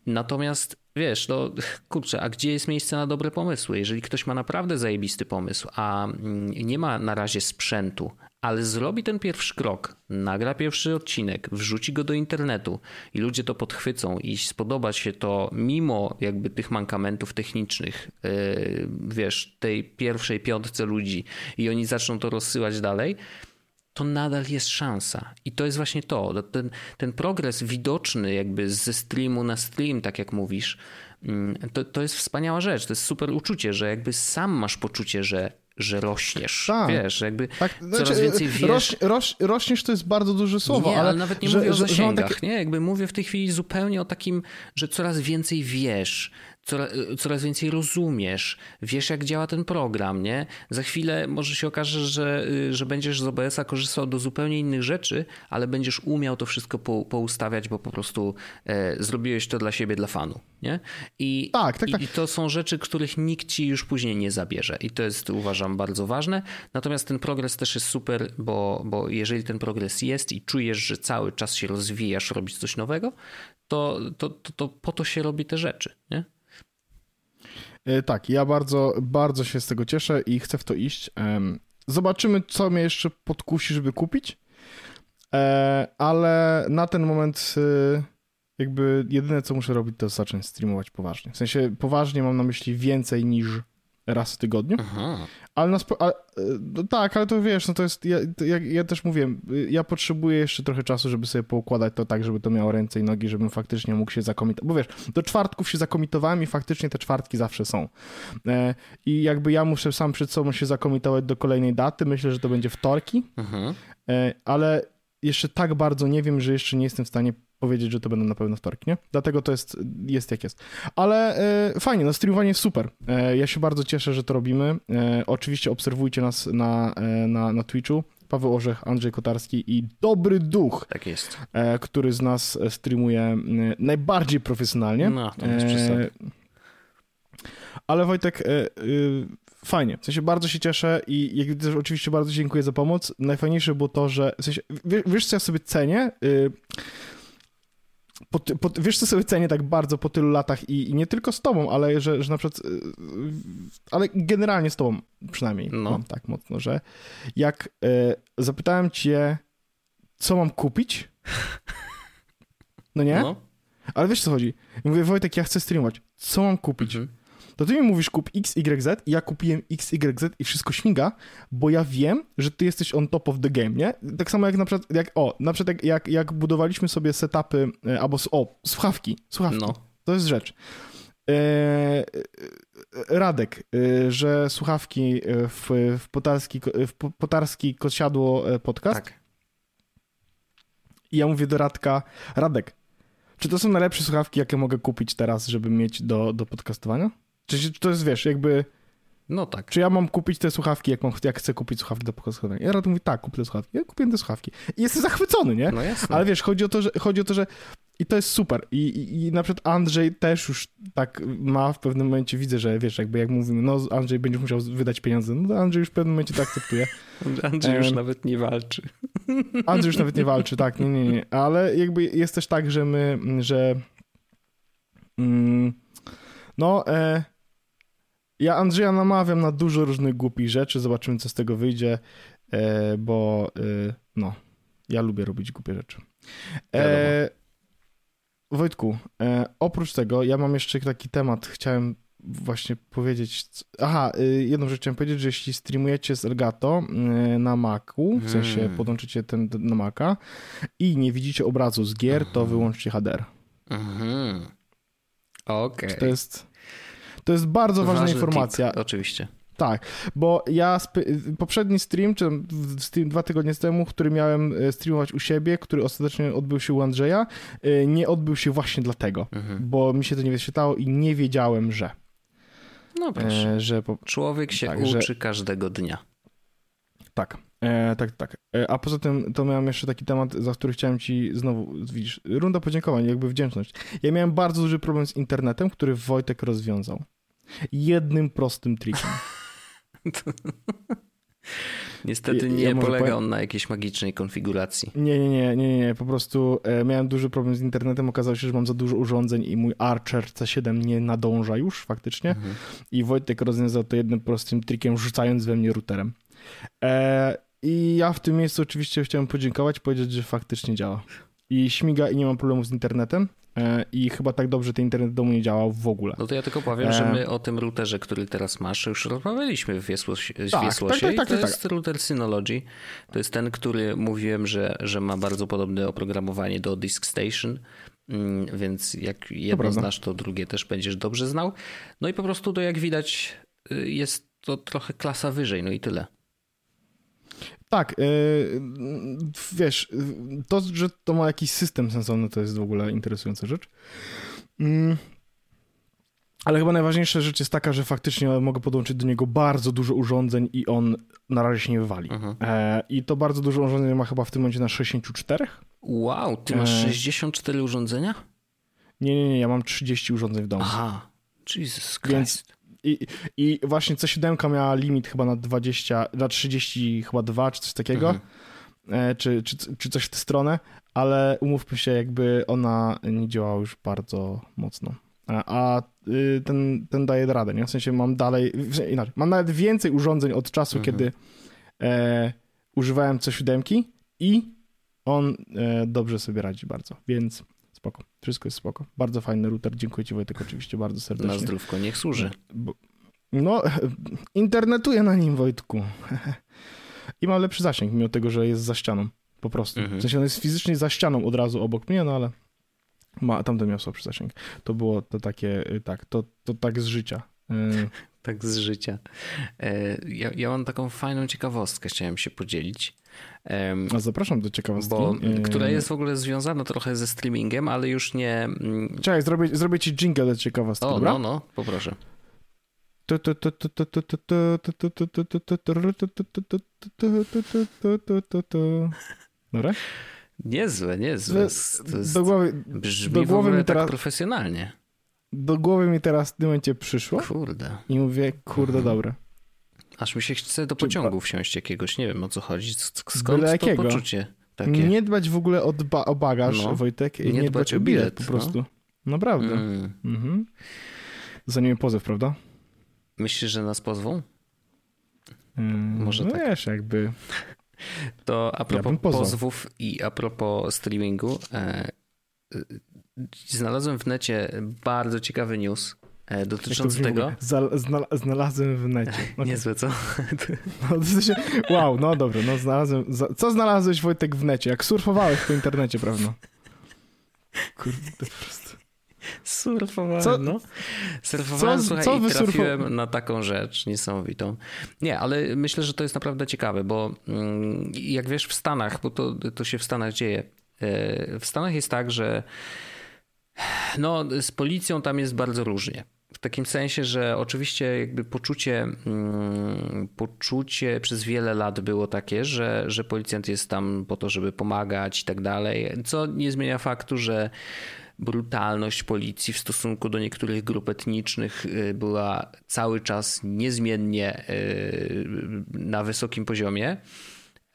Natomiast wiesz, no kurczę, a gdzie jest miejsce na dobre pomysły? Jeżeli ktoś ma naprawdę zajebisty pomysł, a mm, nie ma na razie sprzętu, ale zrobi ten pierwszy krok, nagra pierwszy odcinek, wrzuci go do internetu i ludzie to podchwycą i spodoba się to mimo jakby tych mankamentów technicznych, yy, wiesz, tej pierwszej piątce ludzi i oni zaczną to rozsyłać dalej, to nadal jest szansa. I to jest właśnie to. Ten, ten progres widoczny jakby ze streamu na stream, tak jak mówisz, mm, to, to jest wspaniała rzecz. To jest super uczucie, że jakby sam masz poczucie, że że rośniesz. Tak. Wiesz, jakby tak, znaczy, coraz więcej wiesz. Roś, roś, rośniesz to jest bardzo duże słowo, nie, ale, ale nawet nie że, mówię o zasięgach, takie... nie? Jakby mówię w tej chwili zupełnie o takim, że coraz więcej wiesz, coraz, coraz więcej rozumiesz, wiesz jak działa ten program, nie? Za chwilę może się okaże, że, że będziesz z OBS-a korzystał do zupełnie innych rzeczy, ale będziesz umiał to wszystko po, poustawiać, bo po prostu e, zrobiłeś to dla siebie, dla fanu, nie? I, tak, tak, tak. I, to są rzeczy, których nikt ci już później nie zabierze i to jest uważam bardzo ważne. Natomiast ten progres też jest super, bo, bo jeżeli ten progres jest i czujesz, że cały czas się rozwijasz, robisz coś nowego, to, to, to, to po to się robi te rzeczy, nie? E, tak, ja bardzo, bardzo się z tego cieszę i chcę w to iść. Zobaczymy, co mnie jeszcze podkusi, żeby kupić. E, ale na ten moment y, jakby jedyne, co muszę robić, to zacząć streamować poważnie. W sensie poważnie mam na myśli więcej niż raz w tygodniu. Aha. Ale, na ale no tak, ale to wiesz, no to jest, ja, to ja, ja, też mówię, ja potrzebuję jeszcze trochę czasu, żeby sobie poukładać to tak, żeby to miało ręce i nogi, żebym faktycznie mógł się zakomitować, bo wiesz, do czwartków się zakomitowałem i faktycznie te czwartki zawsze są. E, I jakby ja muszę sam przed sobą się zakomitować do kolejnej daty, myślę, że to będzie wtorki, e, ale jeszcze tak bardzo nie wiem, że jeszcze nie jestem w stanie powiedzieć, że to będą na pewno wtorki, nie? Dlatego to jest, jest jak jest. Ale e, fajnie, no streamowanie jest super. E, ja się bardzo cieszę, że to robimy. E, oczywiście obserwujcie nas na, e, na, na Twitchu. Paweł Orzech, Andrzej Kotarski i Dobry Duch. Tak jest. E, który z nas streamuje e, najbardziej profesjonalnie. No, to jest e, ale Wojtek, fajnie. W sensie bardzo się cieszę i jak też oczywiście bardzo dziękuję za pomoc. Najfajniejsze było to, że w sensie, wiesz co ja sobie cenię? Po, po, wiesz, co sobie cenię tak bardzo po tylu latach i, i nie tylko z tobą, ale że, że na przykład, y, ale generalnie z tobą przynajmniej, no. mam tak mocno, że jak y, zapytałem cię, co mam kupić, no nie? No. Ale wiesz co chodzi? Mówię, Wojtek, ja chcę streamować. Co mam kupić? Mhm. To ty mi mówisz kup XYZ i ja kupiłem XYZ i wszystko śmiga, bo ja wiem, że ty jesteś on top of the game, nie? Tak samo jak na przykład, jak, o, na przykład jak, jak, jak budowaliśmy sobie setupy, e, albo, o, słuchawki, słuchawki, No. to jest rzecz. E, e, Radek, że słuchawki w, w, potarski, w po- potarski kosiadło podcast Tak. i ja mówię do Radka, Radek, czy to są najlepsze słuchawki, jakie mogę kupić teraz, żeby mieć do, do podcastowania? Czy to jest, wiesz, jakby, No tak. czy ja mam kupić te słuchawki, jak, mam, jak chcę kupić słuchawki do podcastowania? I Radek mówi, tak, kup te słuchawki. Ja kupiłem te słuchawki. I jestem zachwycony, nie? No jasne. Ale wiesz, chodzi o to, że, chodzi o to, że i to jest super. I, i, I na przykład Andrzej też już tak ma w pewnym momencie, widzę, że wiesz, jakby jak mówimy, no Andrzej będziesz musiał wydać pieniądze, no to Andrzej już w pewnym momencie to akceptuje. Andrzej już Em, nawet nie walczy. Andrzej już nawet nie walczy, tak, nie, nie, nie. Ale jakby jest też tak, że my, że mm, no e, ja Andrzeja namawiam na dużo różnych głupich rzeczy, zobaczymy co z tego wyjdzie, e, bo e, no, ja lubię robić głupie rzeczy. E, Wojtku, e, oprócz tego ja mam jeszcze taki temat, chciałem właśnie powiedzieć, aha, jedną rzecz chciałem powiedzieć, że jeśli streamujecie z Elgato na Macu, w sensie Hmm. podłączycie ten na Maca i nie widzicie obrazu z gier, to Mhm. wyłączcie HDR. Mhm. Okej. To jest to jest bardzo ważna informacja. Tip, oczywiście. Tak, bo ja poprzedni stream, czy stream dwa tygodnie temu, który miałem e, streamować u siebie, który ostatecznie odbył się u Andrzeja, e, nie odbył się właśnie dlatego, Mhm. bo mi się to nie wyświetlało i nie wiedziałem, że, No proszę. e, że po, Człowiek się tak, że- uczy każdego dnia. Tak, e, tak, tak. E, a poza tym to miałem jeszcze taki temat, za który chciałem ci znowu, widzisz, runda podziękowań, jakby wdzięczność. Ja miałem bardzo duży problem z internetem, który Wojtek rozwiązał. Jednym prostym trikiem. Niestety nie ja polega powiem- on na jakiejś magicznej konfiguracji. Nie, nie, nie, nie, nie, po prostu e, miałem duży problem z internetem, okazało się, że mam za dużo urządzeń i mój Archer C7 nie nadąża już faktycznie Mhm. i Wojtek rozwiązał to jednym prostym trikiem, rzucając we mnie routerem. E, I ja w tym miejscu oczywiście chciałem podziękować, powiedzieć, że faktycznie działa. I śmiga i nie mam problemu z internetem i chyba tak dobrze ten internet w domu nie działał w ogóle. No to ja tylko powiem, że E. my o tym routerze, który teraz masz, już rozmawialiśmy w Wiesłosie. Tak, Wiesłosie tak, tak, tak, to tak, jest router Synology. To jest ten, który mówiłem, że, że ma bardzo podobne oprogramowanie do Disk Station. Mm, Więc jak jedno znasz, to drugie też będziesz dobrze znał. No i po prostu to jak widać y, jest to trochę klasa wyżej, no i tyle. Tak, e, wiesz, to, że to ma jakiś system sensowny, to jest w ogóle interesująca rzecz. Mm. Ale chyba najważniejsza rzecz jest taka, że faktycznie mogę podłączyć do niego bardzo dużo urządzeń i on na razie się nie wywali. Mhm. E, I to bardzo dużo urządzeń ma chyba w tym momencie na 64? Wow, ty masz E. 64 urządzenia? Nie, nie, nie, ja mam 30 urządzeń w domu. Aha, Jesus Więc- Christ. I, I właśnie C7 miała limit chyba na 20, na 30 chyba 2 czy coś takiego, Mhm. e, czy, czy, czy coś w tę stronę, ale umówmy się, jakby ona nie działała już bardzo mocno. A, a y, ten, ten daje radę, nie? W sensie mam dalej, inaczej, mam nawet więcej urządzeń od czasu, Mhm. kiedy e, używałem C7 i on e, dobrze sobie radzi bardzo, więc spoko, wszystko jest spoko. Bardzo fajny router, dziękuję ci Wojtek oczywiście bardzo Na serdecznie. zdrówko niech służy. Bo, no, internetuję na nim, Wojtku. I mam lepszy zasięg, mimo tego, że jest za ścianą. Po prostu. Mhm. W sensie on jest fizycznie za ścianą od razu obok mnie, no ale ma, tamten miał słabszy zasięg. To było to takie, y, tak, to, to tak z życia. Y, Tak z życia. E, Ja, ja mam taką fajną ciekawostkę, chciałem się podzielić. A zapraszam do ciekawostki. Bo, Y, która jest w ogóle związana trochę ze streamingiem, ale już nie. mm, Czekaj, zrobię, zrobię ci jingle do ciekawostki, O, dobra? no, no, poproszę. Dobra? Niezłe, niezłe. To jest, Do głowy, brzmi do głowy mi teraz- tak profesjonalnie. Do głowy mi teraz w tym momencie przyszło Kurde. i mówię, kurde, dobre. Aż mi się chce do pociągu wsiąść jakiegoś. Nie wiem o co chodzi. Skąd Byle to poczucie takie? Nie dbać w ogóle o, dba, o bagaż, No. Wojtek, Nie nie, dbać dbać o bilet, bilet, po no. prostu. Naprawdę. Mm. Mhm. Dostaniemy pozew, prawda? Myślisz, że nas pozwą? Mm, Może no tak. wiesz, jakby... To a propos pozwał. pozwów i a propos streamingu, e, znalazłem w necie bardzo ciekawy news e, dotyczący tego. znalazłem w necie. Okay. Niezłe, co? No, wow, no dobra, no znalazłem. Co znalazłeś Wojtek w necie? Jak surfowałeś po internecie, prawda? Kurde, po prostu. Surfowałem, co, no. Surfowałem, co, słuchaj, co i trafiłem na taką rzecz niesamowitą. Nie, ale myślę, że to jest naprawdę ciekawe, bo mm, jak wiesz w Stanach, bo to, to się w Stanach dzieje, e, w Stanach jest tak, że no, z policją tam jest bardzo różnie. W takim sensie, że oczywiście jakby poczucie, mm, poczucie przez wiele lat było takie, że, że policjant jest tam po to, żeby pomagać i tak dalej, co nie zmienia faktu, że brutalność policji w stosunku do niektórych grup etnicznych y, była cały czas niezmiennie y, na wysokim poziomie.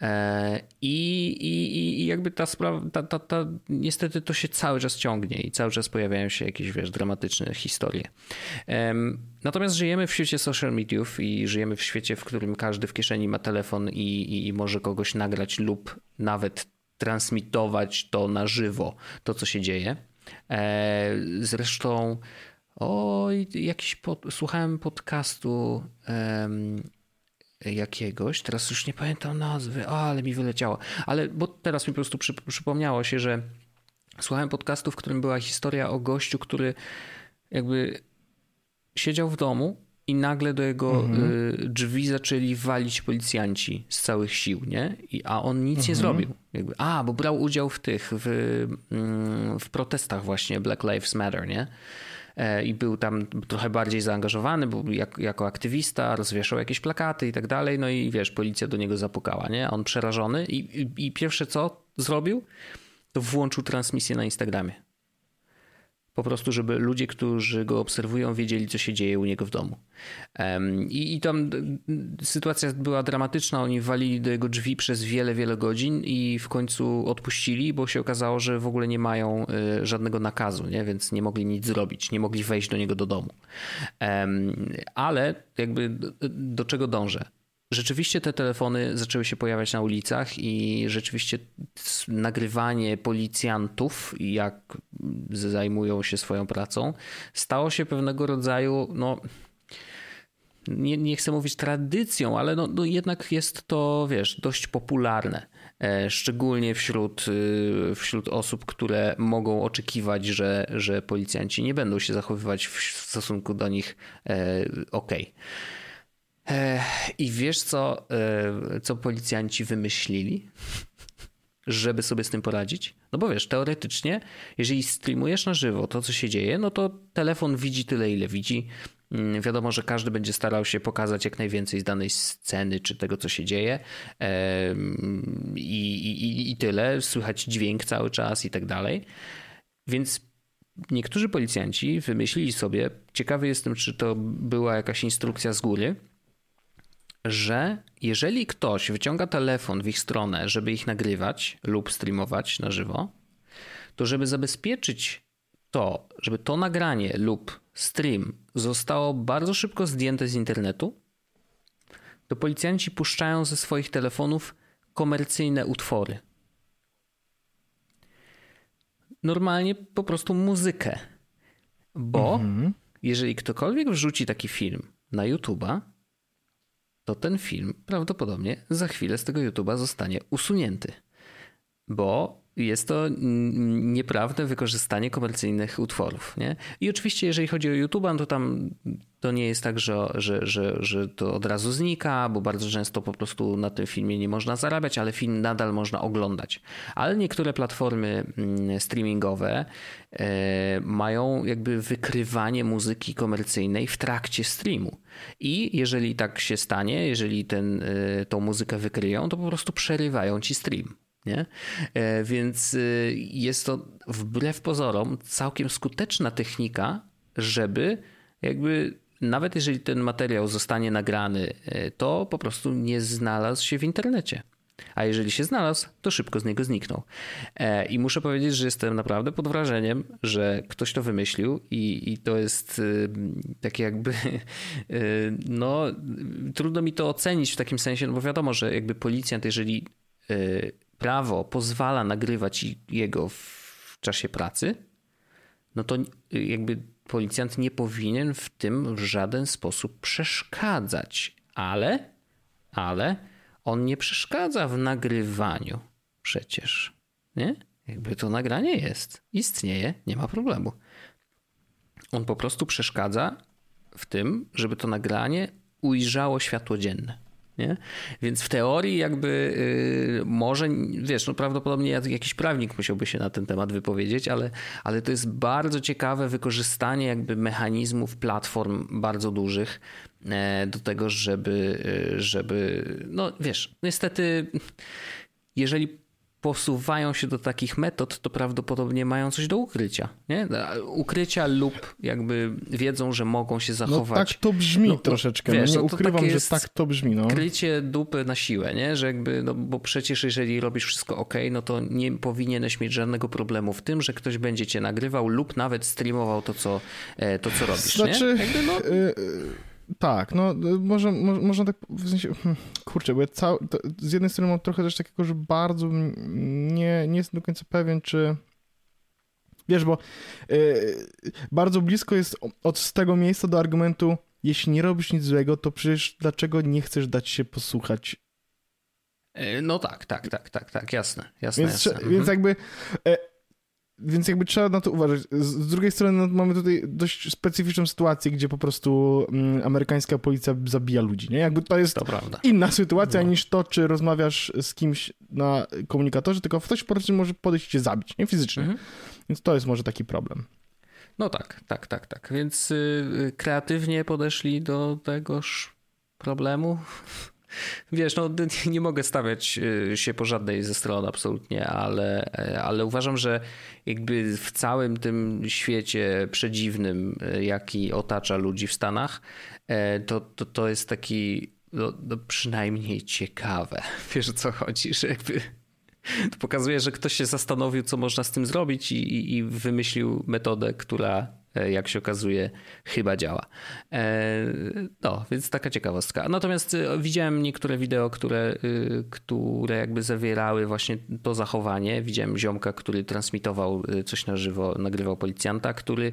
E, I, i, i jakby ta sprawa, ta, ta, ta, niestety to się cały czas ciągnie i cały czas pojawiają się jakieś, wiesz, dramatyczne historie. Natomiast żyjemy w świecie social mediów i żyjemy w świecie, w którym każdy w kieszeni ma telefon i, i może kogoś nagrać lub nawet transmitować to na żywo, to co się dzieje. E, zresztą, oj, jakiś pod, słuchałem podcastu um, jakiegoś, teraz już nie pamiętam nazwy, o, ale mi wyleciało. Ale bo teraz mi po prostu przy, przypomniało się, że słuchałem podcastu, w którym była historia o gościu, który jakby siedział w domu i nagle do jego mhm. Y, drzwi zaczęli walić policjanci z całych sił, nie? I, a on nic mhm. nie zrobił. Jakby, a, bo brał udział w tych, w, mm, w protestach właśnie Black Lives Matter, nie? E, I był tam trochę bardziej zaangażowany, był jak, jako aktywista, rozwieszał jakieś plakaty i tak dalej. No i wiesz, policja do niego zapukała, nie? On przerażony i, i, i pierwsze co zrobił, to włączył transmisję na Instagramie. Po prostu, żeby ludzie, którzy go obserwują, wiedzieli, co się dzieje u niego w domu. I, I tam sytuacja była dramatyczna. Oni walili do jego drzwi przez wiele, wiele godzin i w końcu odpuścili, bo się okazało, że w ogóle nie mają y, żadnego nakazu, nie? więc nie mogli nic zrobić, nie mogli wejść do niego do domu. Ale jakby do czego dążę? Rzeczywiście te telefony zaczęły się pojawiać na ulicach i rzeczywiście nagrywanie policjantów, jak zajmują się swoją pracą, stało się pewnego rodzaju, no. Nie, nie chcę mówić tradycją, ale no, no jednak jest to, wiesz, dość popularne. E, szczególnie wśród, y, wśród osób, które mogą oczekiwać, że, że policjanci nie będą się zachowywać w stosunku do nich e, ok. I wiesz, co, co policjanci wymyślili, żeby sobie z tym poradzić? No bo wiesz, teoretycznie, jeżeli streamujesz na żywo to, co się dzieje, no to telefon widzi tyle, ile widzi. Mm, wiadomo, że każdy będzie starał się pokazać jak najwięcej z danej sceny czy tego, co się dzieje. I, i, i tyle. Słychać dźwięk cały czas i tak dalej. Więc niektórzy policjanci wymyślili sobie, ciekawy jestem, czy to była jakaś instrukcja z góry, że jeżeli ktoś wyciąga telefon w ich stronę, żeby ich nagrywać lub streamować na żywo, to żeby zabezpieczyć to, żeby to nagranie lub stream zostało bardzo szybko zdjęte z internetu, to policjanci puszczają ze swoich telefonów komercyjne utwory. Normalnie po prostu muzykę. Bo mhm. jeżeli ktokolwiek wrzuci taki film na YouTube'a, to ten film prawdopodobnie za chwilę z tego YouTube'a zostanie usunięty. Bo jest to nieprawne wykorzystanie komercyjnych utworów. Nie? I oczywiście, jeżeli chodzi o YouTube, to tam to nie jest tak, że, że, że, że to od razu znika, bo bardzo często po prostu na tym filmie nie można zarabiać, ale film nadal można oglądać. Ale niektóre platformy mm, streamingowe e, mają jakby wykrywanie muzyki komercyjnej w trakcie streamu. I jeżeli tak się stanie, jeżeli ten, e, tą muzykę wykryją, to po prostu przerywają ci stream. Nie? E, więc y, jest to wbrew pozorom całkiem skuteczna technika, żeby jakby nawet jeżeli ten materiał zostanie nagrany, e, to po prostu nie znalazł się w internecie. A jeżeli się znalazł, to szybko z niego zniknął. E, I muszę powiedzieć, że jestem naprawdę pod wrażeniem, że ktoś to wymyślił i, i to jest y, takie jakby, y, no trudno mi to ocenić w takim sensie, no bo wiadomo, że jakby policjant, jeżeli prawo pozwala nagrywać jego w czasie pracy, no to jakby policjant nie powinien w tym w żaden sposób przeszkadzać. Ale, ale on nie przeszkadza w nagrywaniu przecież. Nie? Jakby to nagranie jest, istnieje, nie ma problemu. On po prostu przeszkadza w tym, żeby to nagranie ujrzało światło dzienne. Nie? Więc w teorii jakby yy, może, wiesz, no prawdopodobnie jakiś prawnik musiałby się na ten temat wypowiedzieć, ale, ale to jest bardzo ciekawe wykorzystanie jakby mechanizmów platform bardzo dużych e, do tego, żeby, e, żeby no wiesz, niestety jeżeli posuwają się do takich metod, to prawdopodobnie mają coś do ukrycia. Nie? Ukrycia lub jakby wiedzą, że mogą się zachować. No tak to brzmi no, troszeczkę. No wiesz, no, nie ukrywam, że tak to brzmi. No. Krycie dupy na siłę, nie? że jakby, no bo przecież jeżeli robisz wszystko ok, no to nie powinieneś mieć żadnego problemu w tym, że ktoś będzie cię nagrywał lub nawet streamował to, co, e, to, co robisz. Znaczy, nie? Jakby, no... Y tak, no może, może, można tak w sensie, hmm, kurczę, bo ja cał, z jednej strony mam trochę też takiego, że bardzo nie, nie jestem do końca pewien, czy wiesz, bo yy, bardzo blisko jest od tego miejsca do argumentu, jeśli nie robisz nic złego, to przecież dlaczego nie chcesz dać się posłuchać? E, no tak, tak, tak, tak, tak, jasne, jasne. Więc, jasne. więc mhm. jakby e, więc jakby trzeba na to uważać. Z drugiej strony no, mamy tutaj dość specyficzną sytuację, gdzie po prostu mm, amerykańska policja zabija ludzi, nie? Jakby to jest to inna sytuacja no. niż to, czy rozmawiasz z kimś na komunikatorze, tylko ktoś po prostu może podejść i cię zabić, nie? Fizycznie. Mhm. Więc to jest może taki problem. No tak, tak, tak, tak. Więc yy, kreatywnie podeszli do tegoż problemu. Wiesz, no nie mogę stawiać y, się po żadnej ze stron absolutnie, ale, e, ale uważam, że jakby w całym tym świecie przedziwnym, y, jaki otacza ludzi w Stanach, e, to, to, to jest taki no, no przynajmniej ciekawe. Wiesz o co chodzi, że jakby to pokazuje, że ktoś się zastanowił, co można z tym zrobić i, i wymyślił metodę, która E, jak się okazuje, chyba działa. E, no, więc taka ciekawostka. Natomiast e, widziałem niektóre wideo, które, które jakby zawierały właśnie to zachowanie. Widziałem ziomka, który transmitował coś na żywo, nagrywał policjanta, który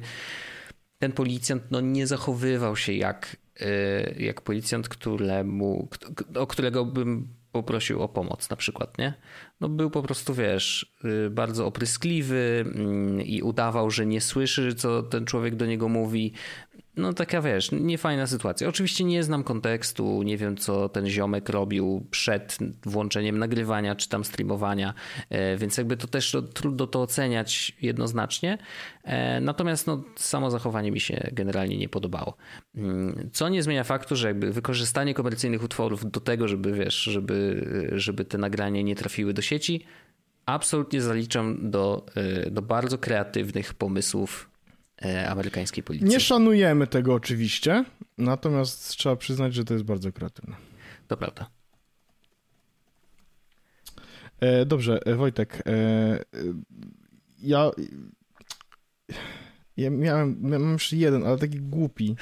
ten policjant no, nie zachowywał się jak, jak policjant, któremu, o którego bym poprosił o pomoc na przykład, nie? No był po prostu, wiesz, y, bardzo opryskliwy mm, i udawał, że nie słyszy, co ten człowiek do niego mówi no taka wiesz, niefajna sytuacja. Oczywiście nie znam kontekstu, nie wiem co ten ziomek robił przed włączeniem nagrywania czy tam streamowania, e, więc jakby to też trudno to oceniać jednoznacznie. E, natomiast no, samo zachowanie mi się generalnie nie podobało. Mm, co nie zmienia faktu, że jakby wykorzystanie komercyjnych utworów do tego, żeby wiesz, żeby, żeby te nagrania nie trafiły do sieci, absolutnie zaliczam do, e, do bardzo kreatywnych pomysłów E, amerykańskiej policji. Nie szanujemy tego oczywiście, natomiast trzeba przyznać, że to jest bardzo kreatywne. To prawda. E, dobrze, e, Wojtek. ja. Ja miałem, miałem już jeden, ale taki głupi.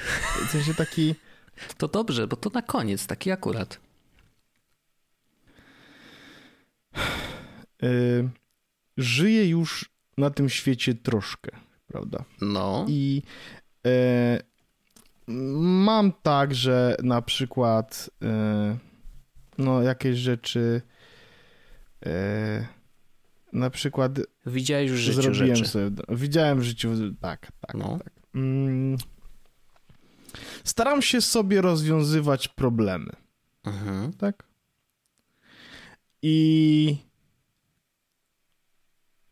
W sensie taki. To dobrze, bo to na koniec, taki akurat. Żyję już na tym świecie troszkę prawda? No. I e, mam tak, że na przykład e, no jakieś rzeczy e, na przykład widziałeś w życiu zrobiłem rzeczy. Sobie, widziałem w życiu, tak, tak, no. tak. Mm, staram się sobie rozwiązywać problemy. Mhm. Tak? I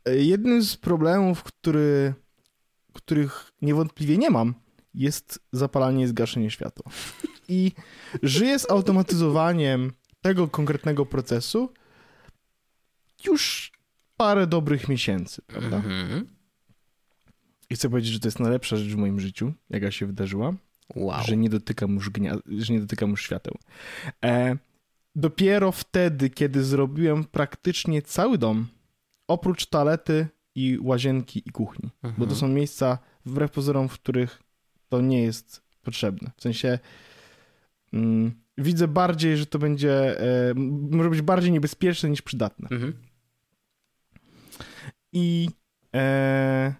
jednym z problemów, który których niewątpliwie nie mam, jest zapalanie i zgaszenie światła. I żyję z automatyzowaniem tego konkretnego procesu już parę dobrych miesięcy, prawda? Mhm. I chcę powiedzieć, że to jest najlepsza rzecz w moim życiu, jaka się wydarzyła. Wow. Że nie dotykam już, gnia- że nie dotykam już świateł. E, dopiero wtedy, kiedy zrobiłem praktycznie cały dom, oprócz toalety, i łazienki i kuchni. Mhm. Bo to mhm. są miejsca, wbrew pozorom, w których to nie jest potrzebne. W sensie mm, widzę bardziej, że to będzie, e, może być bardziej niebezpieczne niż przydatne. Mhm. I e,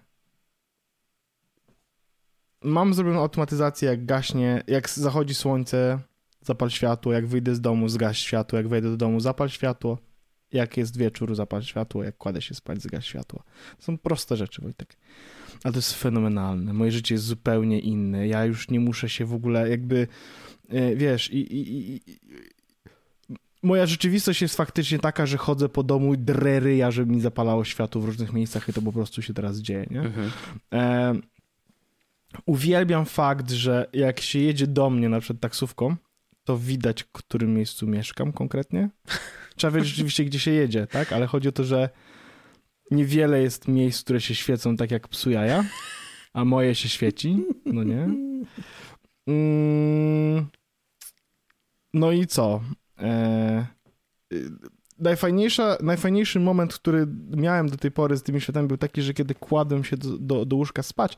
mam zrobioną automatyzację, jak gaśnie, jak zachodzi słońce, zapal światło, jak wyjdę z domu, zgaś światło, jak wejdę do domu, zapal światło, jak jest wieczór, zapal światło, jak kładę się spać, zgaś światło. To są proste rzeczy, Wojtek. Ale to jest fenomenalne. Moje życie jest zupełnie inne. Ja już nie muszę się w ogóle jakby, e, wiesz, i, i, i moja rzeczywistość jest faktycznie taka, że chodzę po domu i drę ja, żeby mi zapalało światło w różnych miejscach i to po prostu się teraz dzieje, nie? Mhm. E, uwielbiam fakt, że jak się jedzie do mnie na przykład taksówką, to widać, w którym miejscu mieszkam konkretnie. Trzeba wiedzieć rzeczywiście, gdzie się jedzie, tak? Ale chodzi o to, że niewiele jest miejsc, które się świecą tak jak psu jaja, a moje się świeci, no nie? Mm, no i co? Najfajniejsza, najfajniejszy moment, który miałem do tej pory z tymi światami był taki, że kiedy kładłem się do, do, do łóżka spać,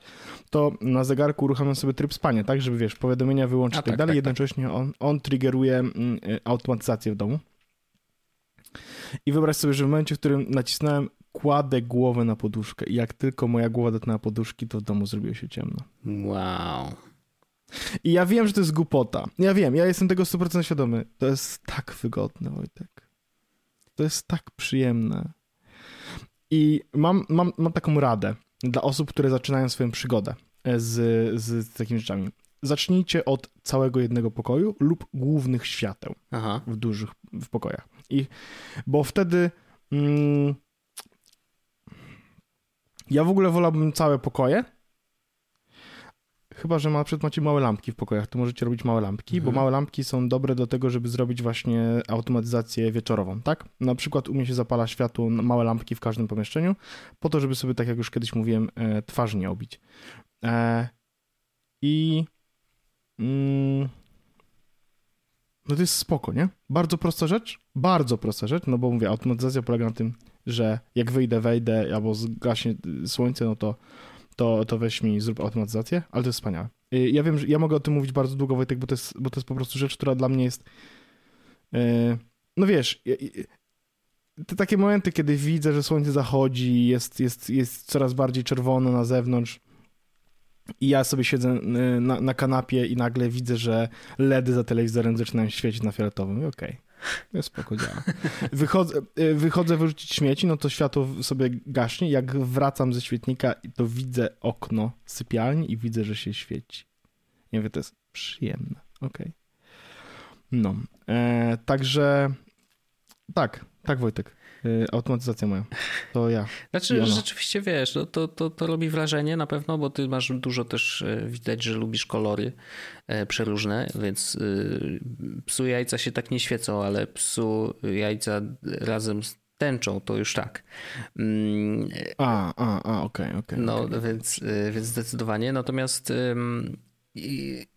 to na zegarku uruchamiam sobie tryb spania, tak, żeby wiesz, powiadomienia wyłączyć i tak, tak dalej, tak, jednocześnie tak. On, on triggeruje mm, e, automatyzację w domu. I wyobraź sobie, że w momencie, w którym nacisnąłem kładę głowę na poduszkę i jak tylko moja głowa dotknęła poduszki, to w domu zrobiło się ciemno. Wow. I ja wiem, że to jest głupota. Ja wiem, ja jestem tego 100% świadomy. To jest tak wygodne, Wojtek. To jest tak przyjemne. I mam, mam, mam taką radę dla osób, które zaczynają swoją przygodę z, z takimi rzeczami. Zacznijcie od całego jednego pokoju lub głównych świateł Aha. w dużych w pokojach. I, bo wtedy mm, ja w ogóle wolałbym całe pokoje, Chyba, że na przykład macie małe lampki w pokojach, to możecie robić małe lampki, mhm. bo małe lampki są dobre do tego, żeby zrobić właśnie automatyzację wieczorową, tak? Na przykład u mnie się zapala światło, małe lampki w każdym pomieszczeniu, po to, żeby sobie, tak jak już kiedyś mówiłem, e, twarz nie obić. E, I... Mm, no to jest spoko, nie? Bardzo prosta rzecz, bardzo prosta rzecz, no bo mówię, automatyzacja polega na tym, że jak wyjdę, wejdę albo zgaśnie słońce, no to to, to weź mi, zrób automatyzację, ale to jest wspaniałe. Y, ja wiem, że ja mogę o tym mówić bardzo długo, Wojtek, bo to jest, bo to jest po prostu rzecz, która dla mnie jest y, no wiesz, te takie momenty, kiedy widzę, że słońce zachodzi, jest, jest, jest coraz bardziej czerwone na zewnątrz i ja sobie siedzę y, na, na kanapie i nagle widzę, że LEDy za telewizorem zaczynają świecić na fioletowym. Okej. Okay. Jest spoko działa. Wychodzę, y, wychodzę wyrzucić śmieci, no to światło sobie gaśnie. Jak wracam ze świetnika, to widzę okno sypialni i widzę, że się świeci. Nie wiem, to jest przyjemne. Okej. Okay. No. E, także tak, tak Wojtek. Y, automatyzacja moja. To ja. Znaczy, rzeczywiście wiesz, no, to, to, to robi wrażenie na pewno, bo ty masz dużo też, y, widać, że lubisz kolory e, przeróżne, więc y, psu jajca się tak nie świecą, ale psu jajca razem z tęczą, to już tak. Mm, a, a, a, okej, okay, okej. Okay, no, okay. Więc, więc zdecydowanie. Natomiast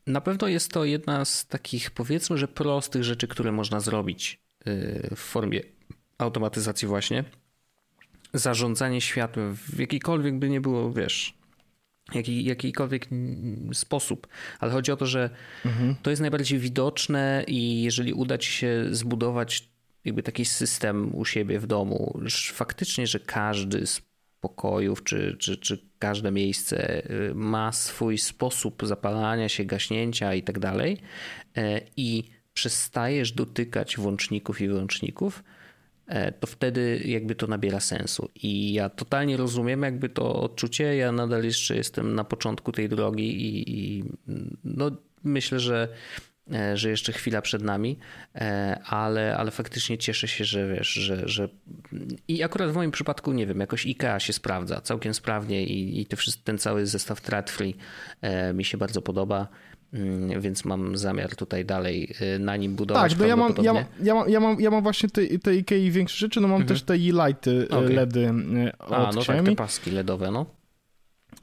na pewno jest to jedna z takich, powiedzmy, że prostych rzeczy, które można zrobić w formie automatyzacji właśnie, zarządzanie światłem w jakikolwiek by nie było, wiesz, jaki, jakikolwiek sposób, ale chodzi o to, że mhm. to jest najbardziej widoczne i jeżeli uda ci się zbudować jakby taki system u siebie w domu, że faktycznie, że każdy z pokojów czy, czy, czy każde miejsce y, ma swój sposób zapalania się, gaśnięcia i tak dalej e, i przestajesz dotykać włączników i wyłączników, to wtedy jakby to nabiera sensu. I ja totalnie rozumiem jakby to odczucie. Ja nadal jeszcze jestem na początku tej drogi i, i no myślę, że e, że jeszcze chwila przed nami, e, ale, ale faktycznie cieszę się, że wiesz, że, że i akurat w moim przypadku, nie wiem, jakoś IKEA się sprawdza całkiem sprawnie i, i ten cały zestaw Thread Free mi się bardzo podoba. Mm, więc mam zamiar tutaj dalej y, na nim budować. Tak, no ja mam, ja, ja, mam, ja, mam, ja mam właśnie te, te IKEA większe rzeczy, no mam mhm. też te e-lighty, y, okay. LEDy od A, no tak, te paski LEDowe, no.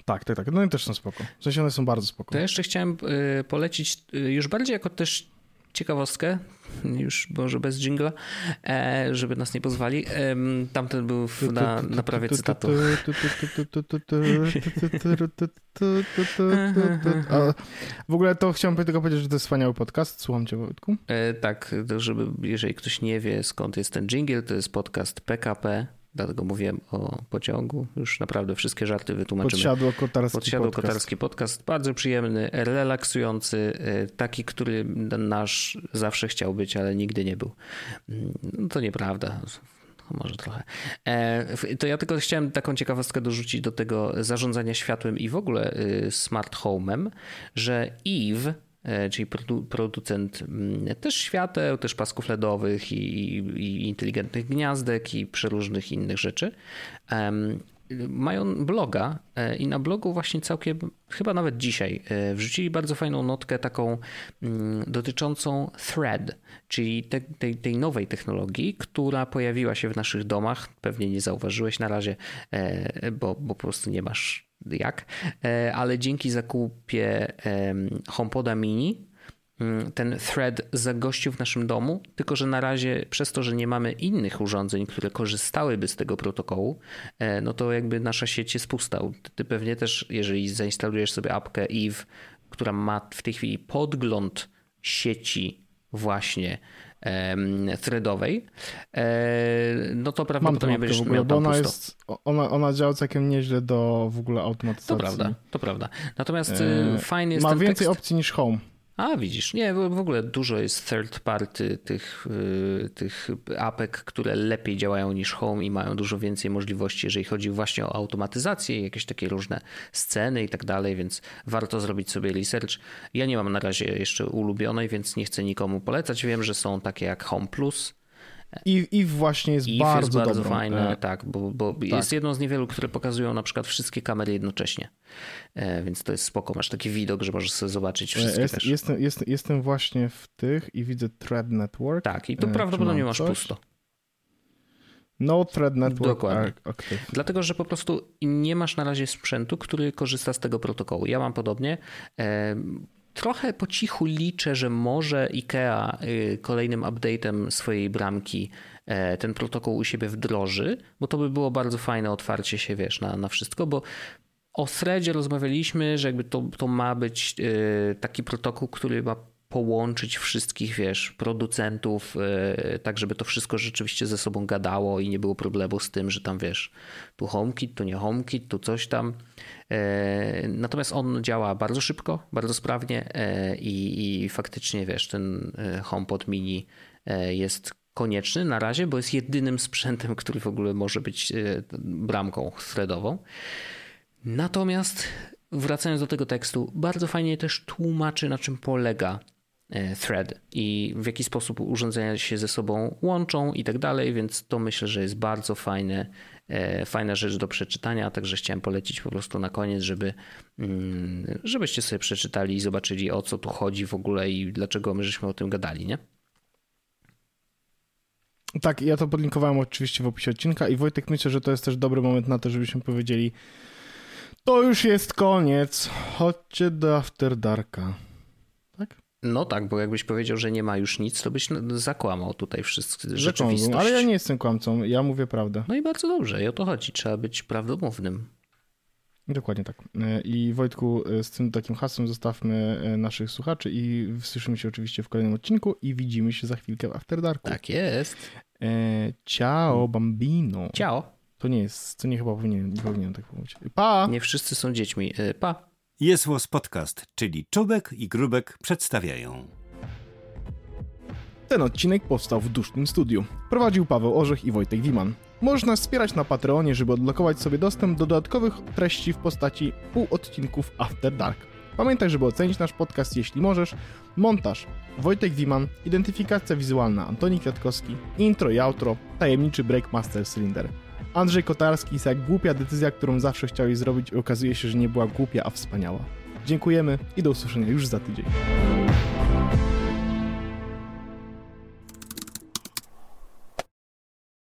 Tak, tak, tak. No i też są spoko. W sensie one są bardzo spoko. To jeszcze chciałem y, polecić już bardziej jako też ciekawostkę, już może bez jingla, e, żeby nas nie pozwali. Tamten był na naprawie cytatu. w ogóle to chciałem tylko powiedzieć, że to jest wspaniały podcast. Słucham cię, Wojtku. E, tak, żeby jeżeli ktoś nie wie skąd jest ten jingle, to jest podcast PKP Dlatego mówiłem o pociągu. Już naprawdę wszystkie żarty wytłumaczymy. Podsiadło kotarski Podsiadło podcast. kotarski podcast. Bardzo przyjemny, relaksujący, e, taki, który nasz zawsze chciał być, ale nigdy nie był. No to nieprawda. Może trochę. E, to ja tylko chciałem taką ciekawostkę dorzucić do tego zarządzania światłem i w ogóle y, smart home'em, że Eve E, czyli producent mm, też świateł, też pasków LEDowych i, i inteligentnych gniazdek i przeróżnych innych rzeczy. Mają bloga e, i na blogu właśnie całkiem, chyba nawet dzisiaj, e, wrzucili bardzo fajną notkę taką mm, dotyczącą Thread, czyli te, tej, tej nowej technologii, która pojawiła się w naszych domach. Pewnie nie zauważyłeś na razie, bo, bo po prostu nie masz jak, e, ale dzięki zakupie HomePoda Mini ten thread zagościł w naszym domu, tylko że na razie przez to, że nie mamy innych urządzeń, które korzystałyby z tego protokołu, e, no to jakby nasza sieć jest pusta. Ty pewnie też, jeżeli zainstalujesz sobie apkę Eve, która ma w tej chwili podgląd sieci właśnie threadowej, e, no to prawdopodobnie będziesz ogóle, miał tam ona, jest, ona, ona działa całkiem nieźle do w ogóle automatyzacji. To prawda, to prawda. Natomiast e, fajny jest Ma więcej tekst. opcji niż Home. A widzisz, nie, w ogóle dużo jest third party tych, y, tych apek, które lepiej działają niż Home i mają dużo więcej możliwości, jeżeli chodzi właśnie o automatyzację, jakieś takie różne sceny i tak dalej, więc warto zrobić sobie research. Ja nie mam na razie jeszcze ulubionej, więc nie chcę nikomu polecać. Wiem, że są takie jak Home Plus, i, i właśnie jest Eve bardzo, jest bardzo dobrą. fajne, e, tak, bo, bo tak. jest jedną z niewielu, które pokazują na przykład wszystkie kamery jednocześnie. E, więc to jest spoko. Masz taki widok, że możesz sobie zobaczyć e, wszystkie jest, też. Jestem, jest, jestem właśnie w tych i widzę Thread Network. Tak, i tu prawdopodobnie masz coś? pusto. No Thread Network Dokładnie. Active. Dlatego, że po prostu nie masz na razie sprzętu, który korzysta z tego protokołu. Ja mam podobnie. Trochę po cichu liczę, że może IKEA y, kolejnym update'em swojej bramki e, ten protokół u siebie wdroży, bo to by było bardzo fajne otwarcie się, wiesz, na, na wszystko, bo o threadzie rozmawialiśmy, że jakby to, to ma być y, taki protokół, który ma połączyć wszystkich, wiesz, producentów, y, tak żeby to wszystko rzeczywiście ze sobą gadało i nie było problemu z tym, że tam, wiesz, tu HomeKit, tu nie HomeKit, tu coś tam. E, natomiast on działa bardzo szybko, bardzo sprawnie e, i, faktycznie wiesz, ten e, HomePod mini jest konieczny na razie, bo jest jedynym sprzętem, który w ogóle może być bramką threadową. Natomiast wracając do tego tekstu, bardzo fajnie też tłumaczy, na czym polega thread i w jaki sposób urządzenia się ze sobą łączą i tak dalej, więc to myślę, że jest bardzo fajne E, fajna rzecz do przeczytania, także chciałem polecić po prostu na koniec, żeby, mm, żebyście sobie przeczytali i zobaczyli o co tu chodzi w ogóle i dlaczego my żeśmy o tym gadali, nie? Tak, ja to podlinkowałem oczywiście w opisie odcinka i Wojtek myślę, że to jest też dobry moment na to, żebyśmy powiedzieli to już jest koniec, chodźcie do After Darka. No tak, bo jakbyś powiedział, że nie ma już nic, to byś zakłamał tutaj wszystko rzeczywistość. Ale ja nie jestem kłamcą, ja mówię prawdę. No i bardzo dobrze, i o to chodzi, trzeba być prawdomównym. Dokładnie tak. E, I Wojtku, e, z tym takim hasłem zostawmy e, naszych słuchaczy i słyszymy się oczywiście w kolejnym odcinku i widzimy się za chwilkę w After Darku. Tak jest. Ciao, bambino. Ciao. To nie jest, to nie chyba powinien, nie tak mówić. Pa! Nie wszyscy są dziećmi. Pa! Jest Podcast, czyli Czubek i Grubek przedstawiają. Ten odcinek powstał w dusznym studiu. Prowadził Paweł Orzech i Wojtek Wiman. Można wspierać na Patreonie, żeby odblokować sobie dostęp do dodatkowych treści w postaci półodcinków After Dark. Pamiętaj, żeby ocenić nasz podcast, jeśli możesz. Montaż Wojtek Wiman, identyfikacja wizualna Antoni Kwiatkowski, intro i outro, tajemniczy Breakmaster Cylinder. Andrzej Kotarski jest jak głupia decyzja, którą zawsze chciałeś zrobić i okazuje się, że nie była głupia, a wspaniała. Dziękujemy i do usłyszenia już za tydzień.